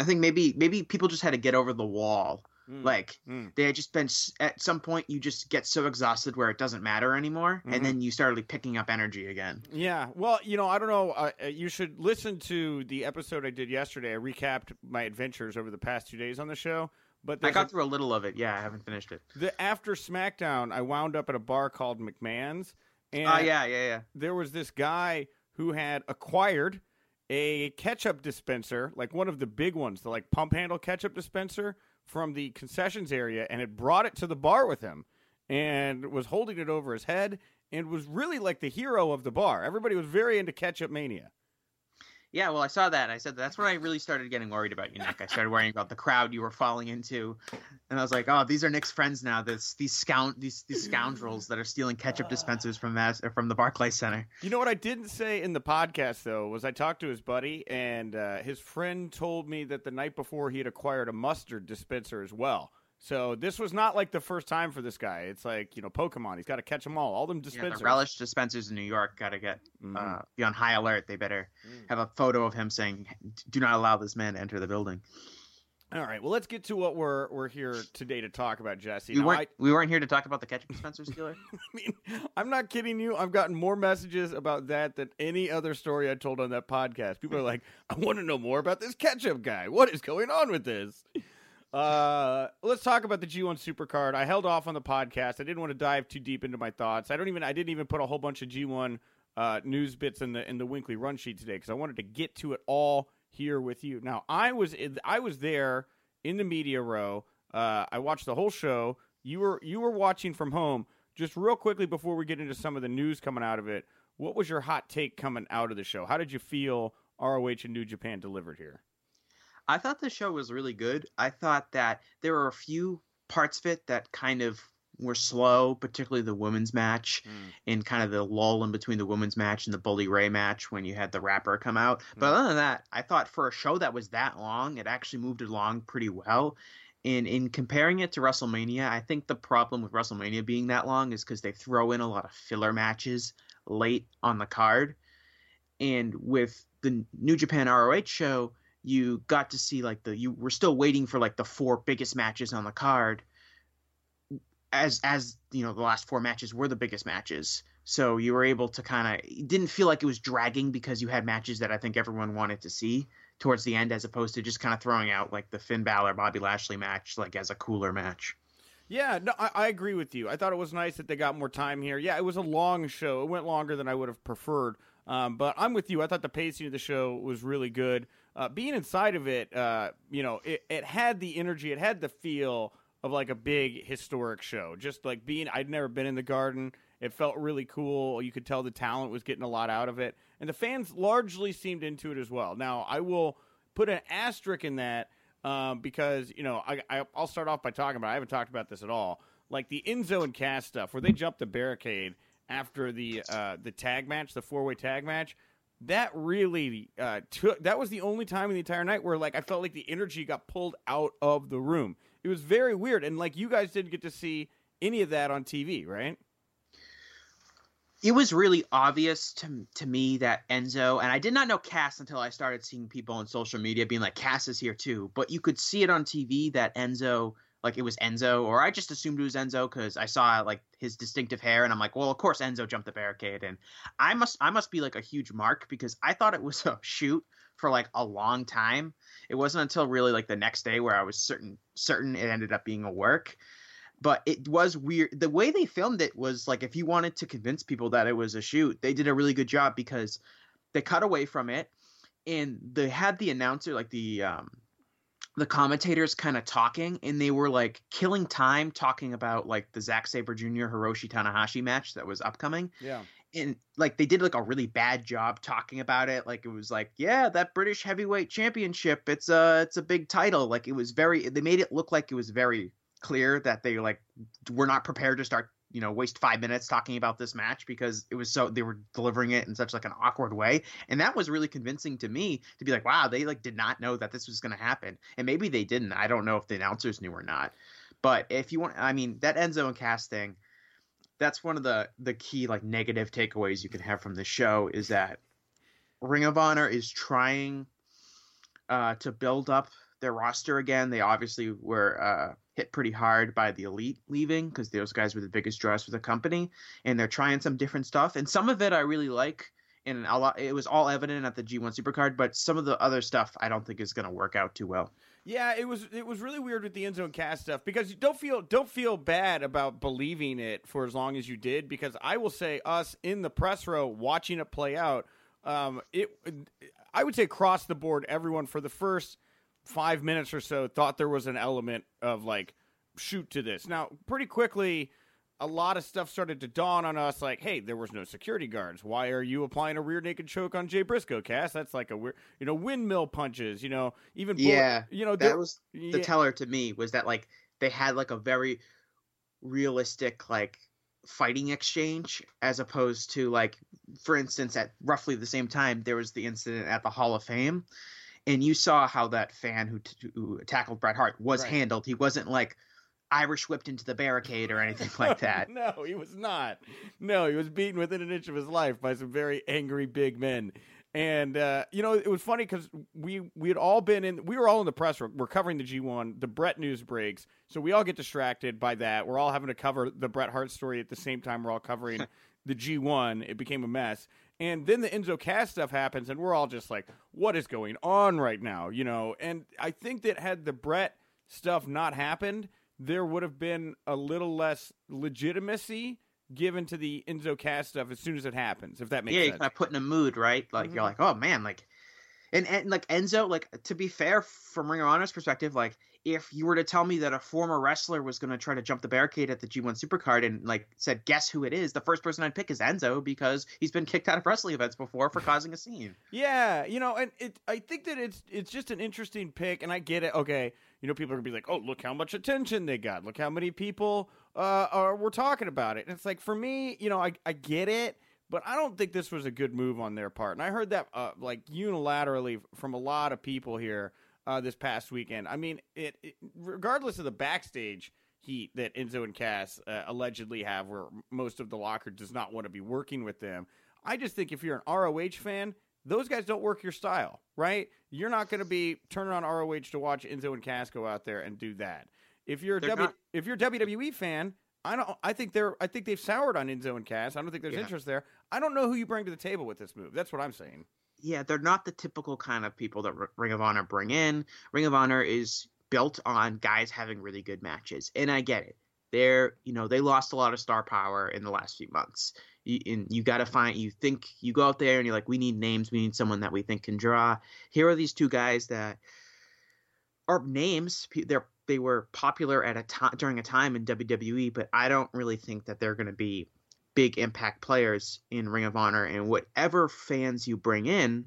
I think maybe maybe people just had to get over the wall Mm. Like mm. they had just been at some point you just get so exhausted where it doesn't matter anymore, mm-hmm. and then you started picking up energy again. Yeah, well, you know, I don't know. Uh, you should listen to the episode I did yesterday. I recapped my adventures over the past two days on the show. But I got a, through a little of it. Yeah, I haven't finished it. The after SmackDown, I wound up at a bar called McMahon's, and uh, yeah, yeah, yeah. There was this guy who had acquired a ketchup dispenser, like one of the big ones, the like pump handle ketchup dispenser from the concessions area and had brought it to the bar with him and was holding it over his head and was really like the hero of the bar. Everybody was very into ketchup mania. Yeah, well, I saw that. I said that's when I really started getting worried about you, Nick. I started worrying about the crowd you were falling into, and I was like, "Oh, these are Nick's friends now. This these scound these these scoundrels that are stealing ketchup dispensers from Mass from the Barclays Center." You know what I didn't say in the podcast though was I talked to his buddy, and uh, his friend told me that the night before he had acquired a mustard dispenser as well. So this was not like the first time for this guy. It's like you know Pokemon. He's got to catch them all. All them dispensers. Yeah, the relish dispensers in New York got to get mm-hmm. uh, be on high alert. They better mm. have a photo of him saying, "Do not allow this man to enter the building." All right. Well, let's get to what we're we're here today to talk about, Jesse. We now, weren't I, we weren't here to talk about the ketchup dispensers, dealer. I mean, I'm not kidding you. I've gotten more messages about that than any other story I told on that podcast. People are like, "I want to know more about this ketchup guy. What is going on with this?" Uh, let's talk about the G1 Supercard. I held off on the podcast. I didn't want to dive too deep into my thoughts. I don't even. I didn't even put a whole bunch of G1 uh, news bits in the in the WINCLY run sheet today because I wanted to get to it all here with you. Now, I was in, I was there in the media row. Uh, I watched the whole show. You were you were watching from home. Just real quickly before we get into some of the news coming out of it, what was your hot take coming out of the show? How did you feel ROH and New Japan delivered here? I thought the show was really good. I thought that there were a few parts of it that kind of were slow, particularly the women's match mm. and kind of the lull in between the women's match and the Bully Ray match when you had the rapper come out. Mm. But other than that, I thought for a show that was that long, it actually moved along pretty well. And in comparing it to WrestleMania, I think the problem with WrestleMania being that long is because they throw in a lot of filler matches late on the card. And with the New Japan ROH show, you got to see like the you were still waiting for like the four biggest matches on the card as as you know the last four matches were the biggest matches so you were able to kind of didn't feel like it was dragging because you had matches that I think everyone wanted to see towards the end as opposed to just kind of throwing out like the Finn Balor Bobby Lashley match like as a cooler match. Yeah, no, I, I, agree with you. I thought it was nice that they got more time here. Yeah, it was a long show. It went longer than I would have preferred. Um, but I'm with you. I thought the pacing of the show was really good. Uh, being inside of it, uh, you know, it, it had the energy, it had the feel of like a big historic show. Just like being, I'd never been in the garden. It felt really cool. You could tell the talent was getting a lot out of it, and the fans largely seemed into it as well. Now, I will put an asterisk in that um, because you know I, I will start off by talking about. I haven't talked about this at all. Like the Enzo and Cass stuff, where they jumped the barricade after the uh, the tag match, the four way tag match. That really uh, took. That was the only time in the entire night where like I felt like the energy got pulled out of the room. It was very weird, and like you guys didn't get to see any of that on TV, right? it was really obvious to to me that Enzo and I did not know Cass until I started seeing people on social media being like Cass is here too. But you could see it on TV that Enzo like it was Enzo, or I just assumed it was Enzo because I saw like his distinctive hair, and I'm like, well, of course Enzo jumped the barricade, and I must I must be like a huge mark because I thought it was a shoot for like a long time. It wasn't until really like the next day where I was certain certain it ended up being a work but it was weird. The way they filmed it was like if you wanted to convince people that it was a shoot, they did a really good job because they cut away from it and they had the announcer like the um the commentators kind of talking and they were like killing time talking about like the Zack Sabre Jr. Hiroshi Tanahashi match that was upcoming. Yeah. And like they did like a really bad job talking about it. Like it was like, yeah, that British heavyweight championship, it's a it's a big title. Like it was very they made it look like it was very clear that they like were not prepared to start you know waste five minutes talking about this match because it was so they were delivering it in such like an awkward way. And that was really convincing to me to be like wow they like did not know that this was going to happen. And maybe they didn't. I don't know if the announcers knew or not. But if you want i mean that enzo and Cass thing that's one of the the key like negative takeaways you can have from the show is that ring of honor is trying uh, to build up their roster again. They obviously were uh, hit pretty hard by the elite leaving because those guys were the biggest draws for the company, and they're trying some different stuff. And some of it I really like, and a lot, it was all evident at the G1 Supercard. But some of the other stuff I don't think is going to work out too well. Yeah, it was it was really weird with the Enzo and Cass stuff because don't feel don't feel bad about believing it for as long as you did because I will say us in the press row watching it play out, um, it I would say across the board everyone for the first five minutes or so thought there was an element of like shoot to this. Now, pretty quickly, a lot of stuff started to dawn on us like, hey, there was no security guards. Why are you applying a rear naked choke on Jay Briscoe, Cass? That's like a weird, you know, windmill punches, you know, even, bullet, yeah, you know, that was the yeah. teller to me was that like they had like a very realistic, like, fighting exchange as opposed to like for instance at roughly the same time there was the incident at the hall of fame and you saw how that fan who, t- who tackled Bret Hart was right. handled. He wasn't like Irish whipped into the barricade or anything like that. no, he was not. No, he was beaten within an inch of his life by some very angry big men. And uh, you know, it was funny because we we had all been in. We were all in the press room. We're covering the G1. The Bret news breaks, so we all get distracted by that. We're all having to cover the Bret Hart story at the same time. We're all covering the G1. It became a mess. And then the Enzo Cass stuff happens, and we're all just like, what is going on right now? You know, and I think that had the Bret stuff not happened, there would have been a little less legitimacy given to the Enzo Cass stuff as soon as it happens, if that makes yeah, sense. Yeah, you kind of put in a mood, right? Like, mm-hmm. you're like, oh man, like, and, and like Enzo, like, to be fair, from Ring of Honor's perspective, like, if you were to tell me that a former wrestler was going to try to jump the barricade at the G1 Supercard and like said, guess who it is, the first person I'd pick is Enzo because he's been kicked out of wrestling events before for causing a scene. Yeah, you know, and it, I think that it's it's just an interesting pick, and I get it. Okay, you know, people are gonna be like, oh, look how much attention they got, look how many people uh, are were talking about it, and it's like for me, you know, I I get it. But I don't think this was a good move on their part, and I heard that uh, like unilaterally from a lot of people here uh, this past weekend. I mean, it, it, regardless of the backstage heat that Enzo and Cass uh, allegedly have, where most of the locker does not want to be working with them. I just think if you're an ROH fan, those guys don't work your style, right? You're not going to be turning on ROH to watch Enzo and Cass go out there and do that. If you're a w, not- if you're a WWE fan, I don't. I think they're. I think they've soured on Enzo and Cass. I don't think there's Yeah. interest there. I don't know who you bring to the table with this move. That's what I'm saying. Yeah, they're not the typical kind of people that Ring of Honor bring in. Ring of Honor is built on guys having really good matches, and I get it. They're, you know, they lost a lot of star power in the last few months. You, and you got to find. You think you go out there and you're like, we need names. We need someone that we think can draw. Here are these two guys that are names. They're they were popular at a time during a time in WWE, but I don't really think that they're going to be big impact players in Ring of Honor. And whatever fans you bring in,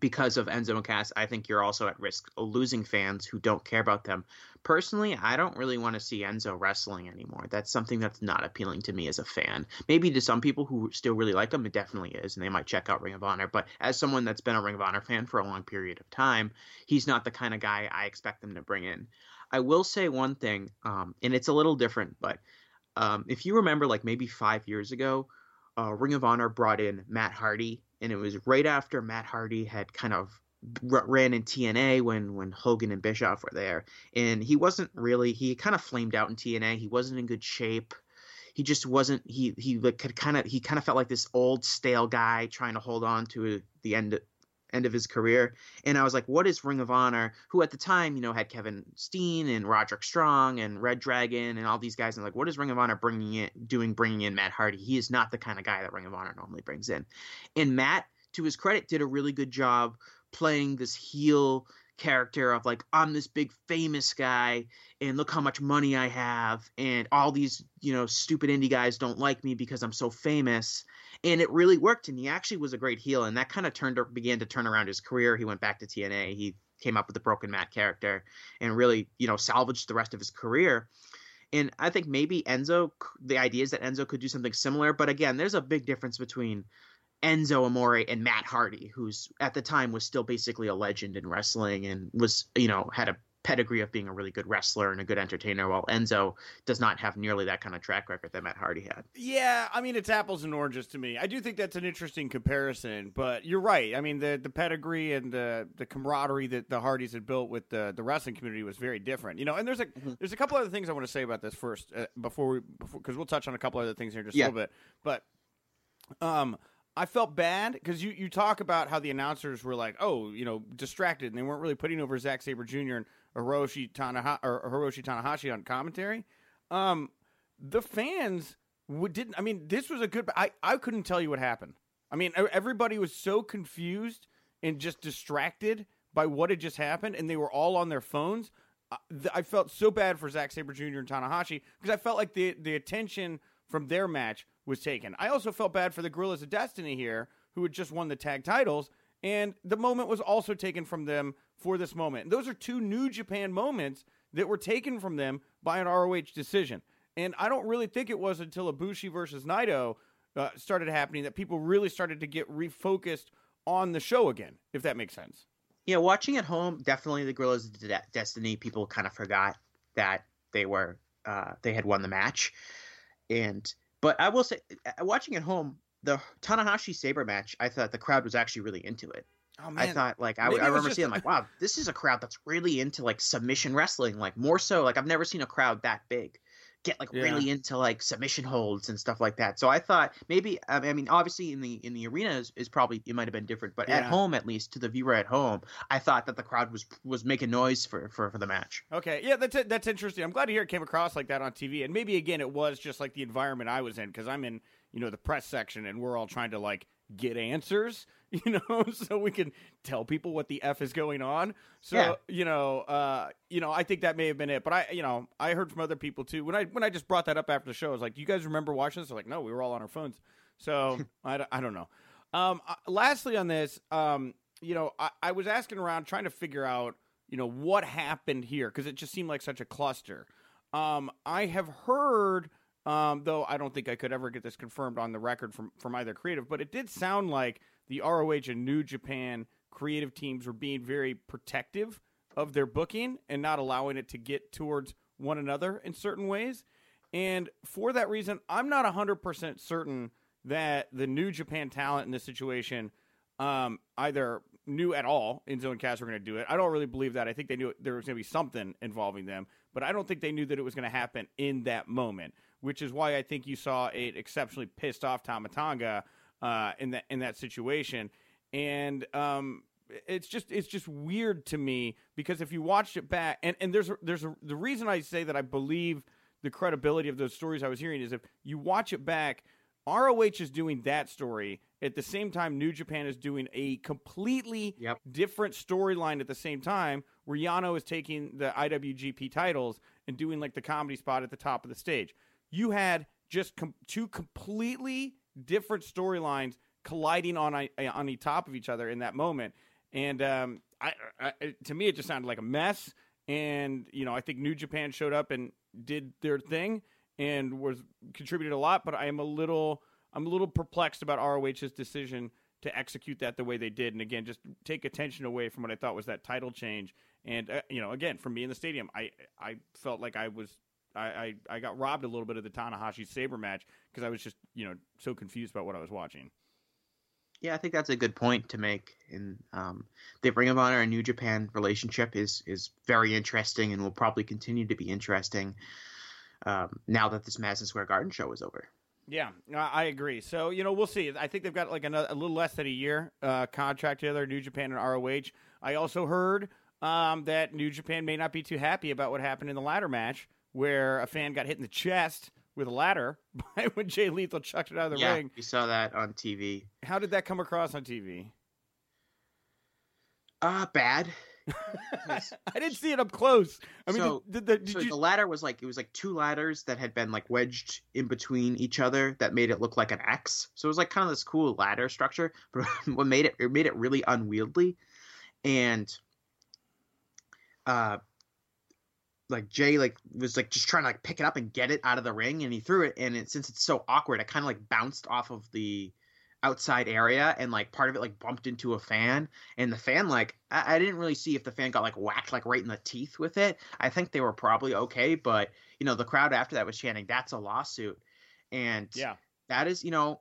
because of Enzo and Cass, I think you're also at risk of losing fans who don't care about them. Personally, I don't really want to see Enzo wrestling anymore. That's something that's not appealing to me as a fan. Maybe to some people who still really like him, it definitely is, and they might check out Ring of Honor. But as someone that's been a Ring of Honor fan for a long period of time, he's not the kind of guy I expect them to bring in. I will say one thing, um, and it's a little different, but um, if you remember, like maybe five years ago, uh, Ring of Honor brought in Matt Hardy, and it was right after Matt Hardy had kind of ran in TNA when when Hogan and Bischoff were there, and he wasn't really he kind of flamed out in TNA. He wasn't in good shape. He just wasn't. He he like could kind of he kind of felt like this old stale guy trying to hold on to the end end of his career. And I was like, what is Ring of Honor, who at the time, you know, had Kevin Steen and Roderick Strong and Red Dragon and all these guys. And like, what is Ring of Honor bringing in, doing, bringing in Matt Hardy? He is not the kind of guy that Ring of Honor normally brings in. And Matt, to his credit, did a really good job playing this heel character of like I'm this big famous guy and look how much money I have and all these you know stupid indie guys don't like me because I'm so famous and it really worked and he actually was a great heel and that kind of turned began to turn around his career. He went back to TNA he came up with the broken Matt character and really you know salvaged the rest of his career. And I think maybe Enzo the idea is that Enzo could do something similar but again there's a big difference between Enzo Amore and Matt Hardy, who's at the time was still basically a legend in wrestling and was, you know, had a pedigree of being a really good wrestler and a good entertainer, while Enzo does not have nearly that kind of track record that Matt Hardy had. Yeah, I mean it's apples and oranges to me. I do think that's an interesting comparison, but you're right. I mean the the pedigree and the the camaraderie that the Hardys had built with the the wrestling community was very different. You know, and there's a there's a couple other things I want to say about this first uh, before we because we'll touch on a couple other things here in just Yeah. a little bit. But um I felt bad because you, you talk about how the announcers were like, oh, you know, distracted, and they weren't really putting over Zack Sabre Jr. and Hiroshi Tanaha- Hiroshi Tanahashi on commentary. Um, the fans would, didn't. I mean, this was a good. I I couldn't tell you what happened. I mean, everybody was so confused and just distracted by what had just happened, and they were all on their phones. I, I felt so bad for Zack Sabre Jr. and Tanahashi because I felt like the the attention from their match was taken. I also felt bad for the Gorillas of Destiny here, who had just won the tag titles, and the moment was also taken from them for this moment. Those are two New Japan moments that were taken from them by an ROH decision. And I don't really think it was until Ibushi versus Naito uh, started happening that people really started to get refocused on the show again, if that makes sense. Yeah, watching at home, definitely the Gorillas of De- Destiny. People kind of forgot that they were uh, they had won the match, and but I will say, uh, watching at home, the Tanahashi Sabre match, I thought the crowd was actually really into it. Oh I thought like I, I Maybe it was remember just seeing like wow this is a crowd that's really into like submission wrestling like more so like I've never seen a crowd that big get like Yeah. really into like submission holds and stuff like that so I thought maybe I mean- obviously in the in the arena is, is probably it might have been different but at home at least to the viewer at home I thought that the crowd was was making noise for for, for the match Okay, yeah, that's it. That's interesting. I'm glad to hear it came across like that on TV, and maybe again it was just like the environment I was in because I'm in you know the press section, and we're all trying to like get answers, you know, so we can tell people what the f is going on. So Yeah. you know, uh, you know, I think that may have been it. But I, you know, I heard from other people too when I when I just brought that up after the show. I was like, "Do you guys remember watching this?" They're like, "No, we were all on our phones." So I, don't- I don't know. Um, uh, lastly, on this, um, you know, I, I was asking around trying to figure out, you know, what happened here because it just seemed like such a cluster. Um, I have heard, um, though I don't think I could ever get this confirmed on the record from from either creative, but it did sound like the ROH and New Japan creative teams were being very protective of their booking and not allowing it to get towards one another in certain ways. And for that reason, I'm not 100% certain that the New Japan talent in this situation um, either knew at all Enzo and Cass were going to do it. I don't really believe that. I think they knew there was going to be something involving them. but I don't think they knew that it was going to happen in that moment, which is why I think you saw an exceptionally pissed off Tama Tonga uh, in that in that situation, and um, it's just it's just weird to me because if you watched it back, and and there's a, there's a, the reason I say that I believe the credibility of those stories I was hearing is if you watch it back, ROH is doing that story at the same time New Japan is doing a completely Yep. different storyline at the same time where Yano is taking the IWGP titles and doing like the comedy spot at the top of the stage. You had just com- two completely different storylines colliding on on the top of each other in that moment. And um, I, I, to me, it just sounded like a mess. And you know, I think New Japan showed up and did their thing and was contributed a lot. But I am a little, I'm a little perplexed about ROH's decision to execute that the way they did. And again, just take attention away from what I thought was that title change. And uh, you know, again, for me in the stadium, I I felt like I was. I, I, I got robbed a little bit of the Tanahashi Sabre match because I was just you know so confused about what I was watching. Yeah, I think that's a good point to make. And um, the Ring of Honor and New Japan relationship is is very interesting and will probably continue to be interesting um, now that this Madison Square Garden show is over. Yeah, I agree. So you know, we'll see. I think they've got like another, a little less than a year uh, contract together, New Japan and ROH. I also heard um, that New Japan may not be too happy about what happened in the ladder match, where a fan got hit in the chest with a ladder by when Jay Lethal chucked it out of the yeah, ring. we saw that on TV. How did that come across on TV? Uh, bad. I didn't see it up close. I mean, So- did, did, did so you? the ladder was like it was like two ladders that had been like wedged in between each other that made it look like an X. So it was like kind of this cool ladder structure, but what made it it made it really unwieldy, and uh, like Jay like was like just trying to like pick it up and get it out of the ring, and he threw it, and it since it's so awkward, it kind of like bounced off of the outside area and like part of it like bumped into a fan and the fan like I, I didn't really see if the fan got like whacked like right in the teeth with it. I think they were probably okay but you know the crowd after that was chanting that's a lawsuit and yeah, that is you know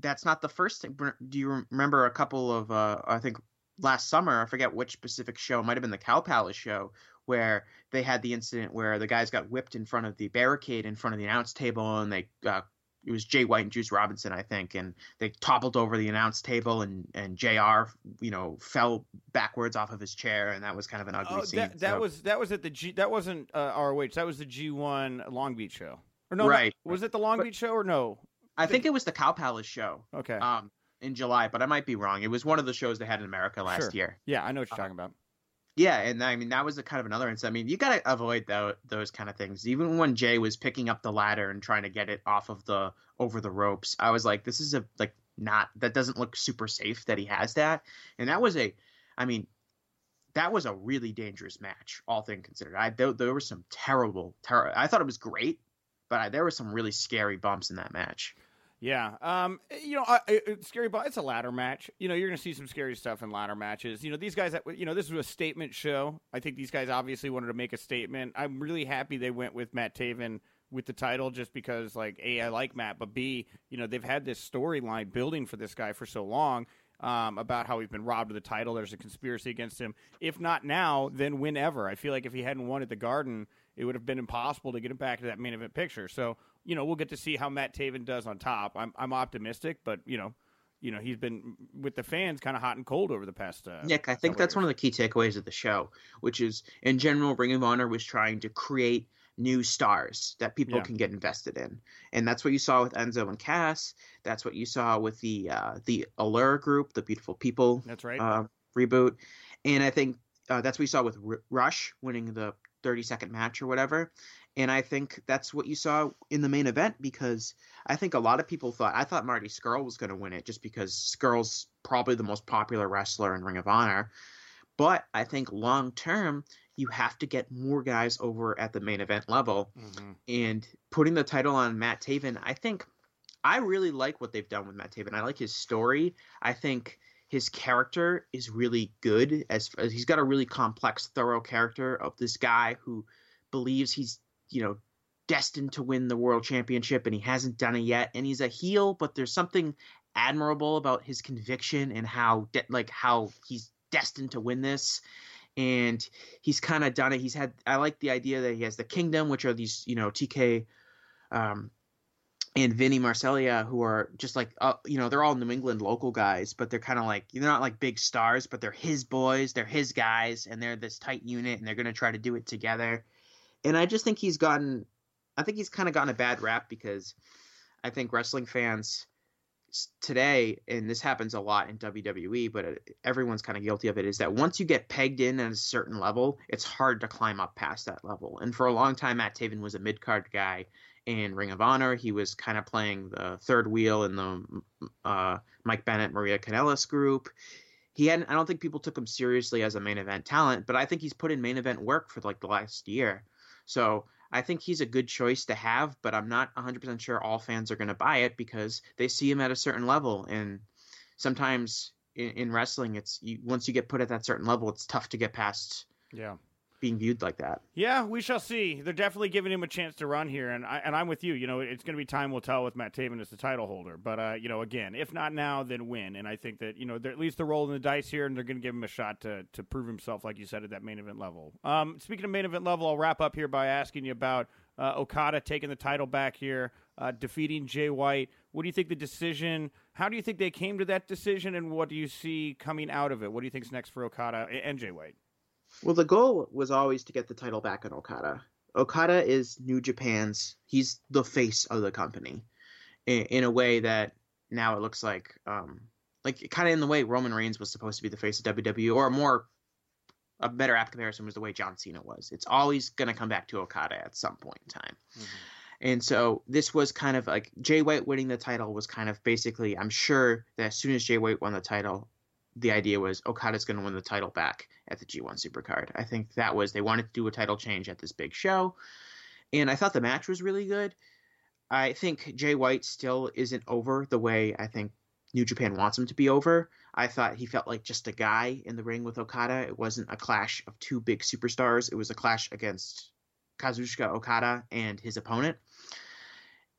that's not the first thing. Do you remember a couple of uh i think last summer i forget which specific show it might have been the cow palace show where they had the incident where the guys got whipped in front of the barricade in front of the announce table and they uh, it was Jay White and Juice Robinson, I think, and they toppled over the announce table, and and Jr. you know fell backwards off of his chair, and that was kind of an ugly oh, scene. that, that So- was that was at the G. That wasn't uh, ROH. That was the G one Long Beach show. Or no, Right. no, was it the Long But- Beach show or no? I think it was the Cow Palace show, Okay. um, in July, but I might be wrong. It was one of the shows they had in America last Sure. year. Yeah, I know what you're talking about. Yeah, and I mean that was a kind of another incident. I mean, you got to avoid tho- those kind of things. Even when Jay was picking up the ladder and trying to get it off of the over the ropes, I was like, this is a like not that doesn't look super safe that he has that. And that was a, I mean, that was a really dangerous match, all things considered. I there, there were some terrible, ter- I thought it was great, but I, there were some really scary bumps in that match. Yeah. Um. You know, I, I, scary, but it's a ladder match. You know, you're going to see some scary stuff in ladder matches. You know, these guys. You know, this was a statement show. I think these guys obviously wanted to make a statement. I'm really happy they went with Matt Taven with the title, just because, like, a, I like Matt, but b, you know, they've had this storyline building for this guy for so long. Um, about how he's been robbed of the title. There's a conspiracy against him. If not now, then whenever. I feel like if he hadn't won at the Garden, it would have been impossible to get him back to that main event picture. So, you know, we'll get to see how Matt Taven does on top. I'm I'm optimistic, but you know, you know, he's been with the fans kind of hot and cold over the past. Uh, Nick, I think that's one of the key takeaways of the show, which is in general, Ring of Honor was trying to create new stars that people Yeah. can get invested in, and that's what you saw with Enzo and Cass. That's what you saw with the uh, the Allure group, the Beautiful People That's right. uh, reboot, and I think uh, that's what you saw with R- Rush winning the 30 second match or whatever. And I think that's what you saw in the main event because I think a lot of people thought I thought Marty Scurll was going to win it just because Scurll's probably the most popular wrestler in Ring of Honor. But I think long term, you have to get more guys over at the main event level. Mhm. And putting the title on Matt Taven, I think I really like what they've done with Matt Taven. I like his story. I think his character is really good as, as he's got a really complex, thorough character of this guy who believes he's, you know, destined to win the world championship and he hasn't done it yet and he's a heel but there's something admirable about his conviction and how de- like how he's destined to win this and he's kind of done it. He's had I like the idea that he has the Kingdom, which are these you know TK um, and Vinny Marseglia, who are just like uh, you know they're all New England local guys, but they're kind of like they're not like big stars, but they're his boys, they're his guys, and they're this tight unit, and they're gonna try to do it together. And I just think he's gotten, I think he's kind of gotten a bad rap because I think wrestling fans today, and this happens a lot in WWE, but everyone's kind of guilty of it, is that once you get pegged in at a certain level, it's hard to climb up past that level. And for a long time, Matt Taven was a mid card guy in Ring of Honor. He was kind of playing the third wheel in the uh, Mike Bennett, Maria Kanellis group. He hadn't. I don't think people took him seriously as a main event talent, but I think he's put in main event work for like the last year. So I think he's a good choice to have, but I'm not 100% sure all fans are going to buy it because they see him at a certain level. And sometimes in, in wrestling, it's you, once you get put at that certain level, it's tough to get past. Yeah being viewed like that. Yeah, we shall see. They're definitely giving him a chance to run here, and I and I'm with you. You know, it's going to be time will tell with Matt Taven as the title holder. But uh, you know, again, if not now, then when? And I think that you know, they're, at least they're rolling the dice here, and they're going to give him a shot to to prove himself, like you said, at that main event level. Um, speaking of main event level, I'll wrap up here by asking you about uh, Okada taking the title back here, uh, defeating Jay White. What do you think the decision? How do you think they came to that decision, and what do you see coming out of it? What do you think is next for Okada and Jay White? Well, the goal was always to get the title back on Okada. Okada is New Japan's. He's the face of the company, in, in a way that now it looks like, um, like kind of in the way Roman Reigns was supposed to be the face of WWE, or a more a better apt comparison was the way John Cena was. It's always going to come back to Okada at some point in time. Mm-hmm. And so this was kind of like Jay White winning the title was kind of basically, I'm sure that as soon as Jay White won the title, the idea was Okada's going to win the title back at the G1 Supercard. I think that was they wanted to do a title change at this big show, and I thought the match was really good. I think Jay White still isn't over the way I think New Japan wants him to be over. I thought he felt like just a guy in the ring with Okada. It wasn't a clash of two big superstars. It was a clash against Kazuchika Okada and his opponent.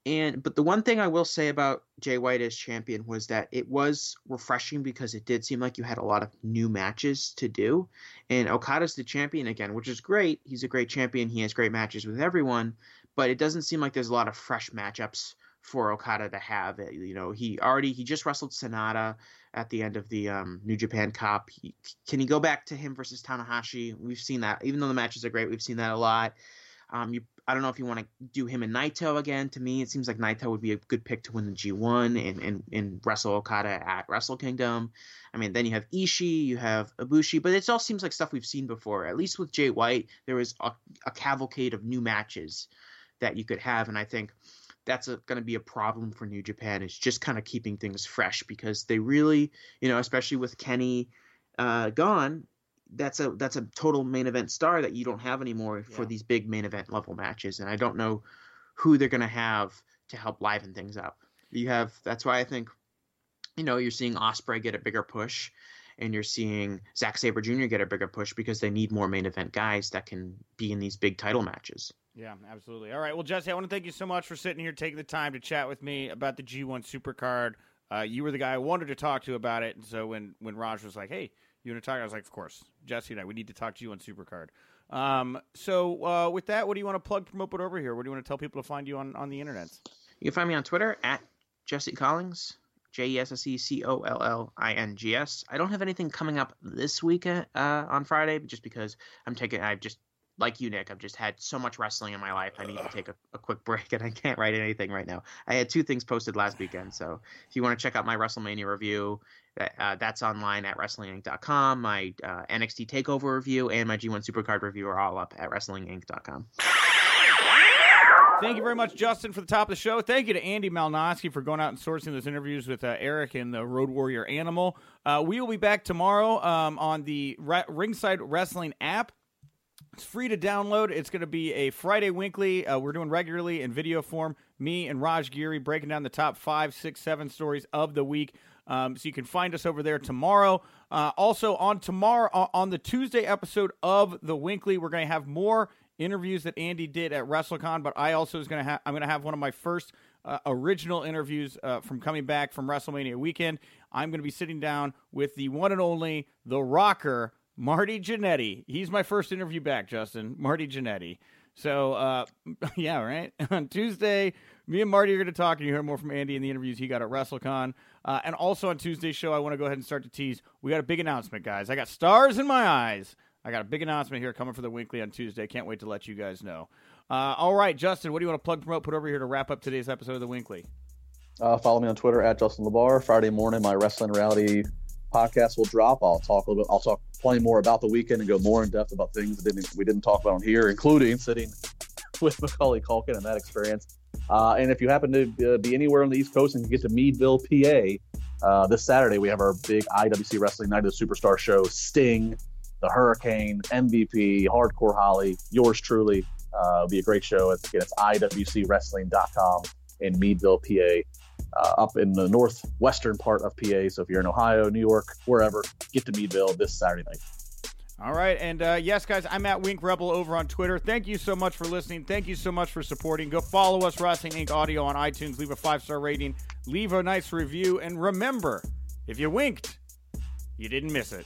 And but the one thing I will say about Jay White as champion was that it was refreshing because it did seem like you had a lot of new matches to do. And Okada's the champion again, which is great. He's a great champion. He has great matches with everyone, but it doesn't seem like there's a lot of fresh matchups for Okada to have. You know, he already he just wrestled Sanada at the end of the um, New Japan Cup. He, can he go back to him versus Tanahashi? We've seen that. Even though the matches are great, we've seen that a lot. Um, you I don't know if you want to do him and Naito again. To me, it seems like Naito would be a good pick to win the G1 and, and, and wrestle Okada at Wrestle Kingdom. I mean, then you have Ishii, you have Ibushi, but it all seems like stuff we've seen before. At least with Jay White, there was a, a cavalcade of new matches that you could have, and I think that's going to be a problem for New Japan is just kind of keeping things fresh because they really, you know, especially with Kenny uh, gone, that's a that's a total main event star that you don't have anymore yeah. for these big main event level matches, and I don't know who they're going to have to help liven things up. You have that's why I think you know you're seeing Ospreay get a bigger push, and you're seeing Zack Sabre Jr. get a bigger push because they need more main event guys that can be in these big title matches. Yeah, absolutely. All right, well, Jesse, I want to thank you so much for sitting here, taking the time to chat with me about the G1 Supercard. Uh, you were the guy I wanted to talk to about it, and so when when Raj was like, "Hey, you want to talk? I was like, of course, Jesse and I. We need to talk to you on Supercard. Um, so uh, with that, what do you want to plug, promote, put over here? What do you want to tell people to find you on on the internet? You can find me on Twitter at Jesse Collings. J E S S E C O L L I N G S. I don't have anything coming up this week uh, on Friday, just because I'm taking. I've just like you, Nick. I've just had so much wrestling in my life. I need to take a, a quick break, and I can't write anything right now. I had two things posted last weekend, so if you want to check out my WrestleMania review, uh, that's online at WrestlingInc.com. My uh, NXT Takeover review and my G1 Supercard review are all up at WrestlingInc.com. Thank you very much, Justin, for the top of the show. Thank you to Andy Malnoske for going out and sourcing those interviews with uh, Eric and the Road Warrior Animal. Uh, we will be back tomorrow um, on the Re- Ringside Wrestling app. It's free to download. It's going to be a Friday Weekly. Uh, we're doing regularly in video form. Me and Raj Giri breaking down the top five, six, seven stories of the week. Um, so you can find us over there tomorrow. Uh, also on tomorrow on the Tuesday episode of the WINCLY, we're going to have more interviews that Andy did at WrestleCon. But I also is going to have I'm going to have one of my first uh, original interviews uh, from coming back from WrestleMania weekend. I'm going to be sitting down with the one and only The Rocker Marty Jannetty. He's my first interview back, Justin. Marty Jannetty. So, uh, yeah, right. on Tuesday, me and Marty are going to talk, and you hear more from Andy in the interviews he got at WrestleCon. Uh, and also on Tuesday's show, I want to go ahead and start to tease. We got a big announcement, guys. I got stars in my eyes. I got a big announcement here coming for the WINCLY on Tuesday. Can't wait to let you guys know. Uh, all right, Justin, what do you want to plug, promote, put over here to wrap up today's episode of the WINCLY? Uh, follow me on Twitter at Justin LaBar. Friday morning, my wrestling reality podcast will drop. I'll talk a little bit. I'll talk plenty more about the weekend and go more in depth about things that didn't, we didn't talk about on here, including sitting with Macaulay Culkin and that experience. Uh, and if you happen to uh, be anywhere on the East Coast and you get to Meadville, PA, uh, this Saturday we have our big IWC Wrestling Night of the Superstar show. Sting, the Hurricane, MVP, Hardcore Holly, yours truly. Uh, it'll be a great show. It's, again, it's IWCWrestling.com in Meadville, PA uh, up in the northwestern part of PA. So if you're in Ohio, New York, wherever, get to Meadville this Saturday night. All right. And uh, yes, guys, I'm at Wink Rebel over on Twitter. Thank you so much for listening. Thank you so much for supporting. Go follow us, Wrestling Inc. Audio on iTunes. Leave a five star rating, leave a nice review. And remember, if you winked, you didn't miss it.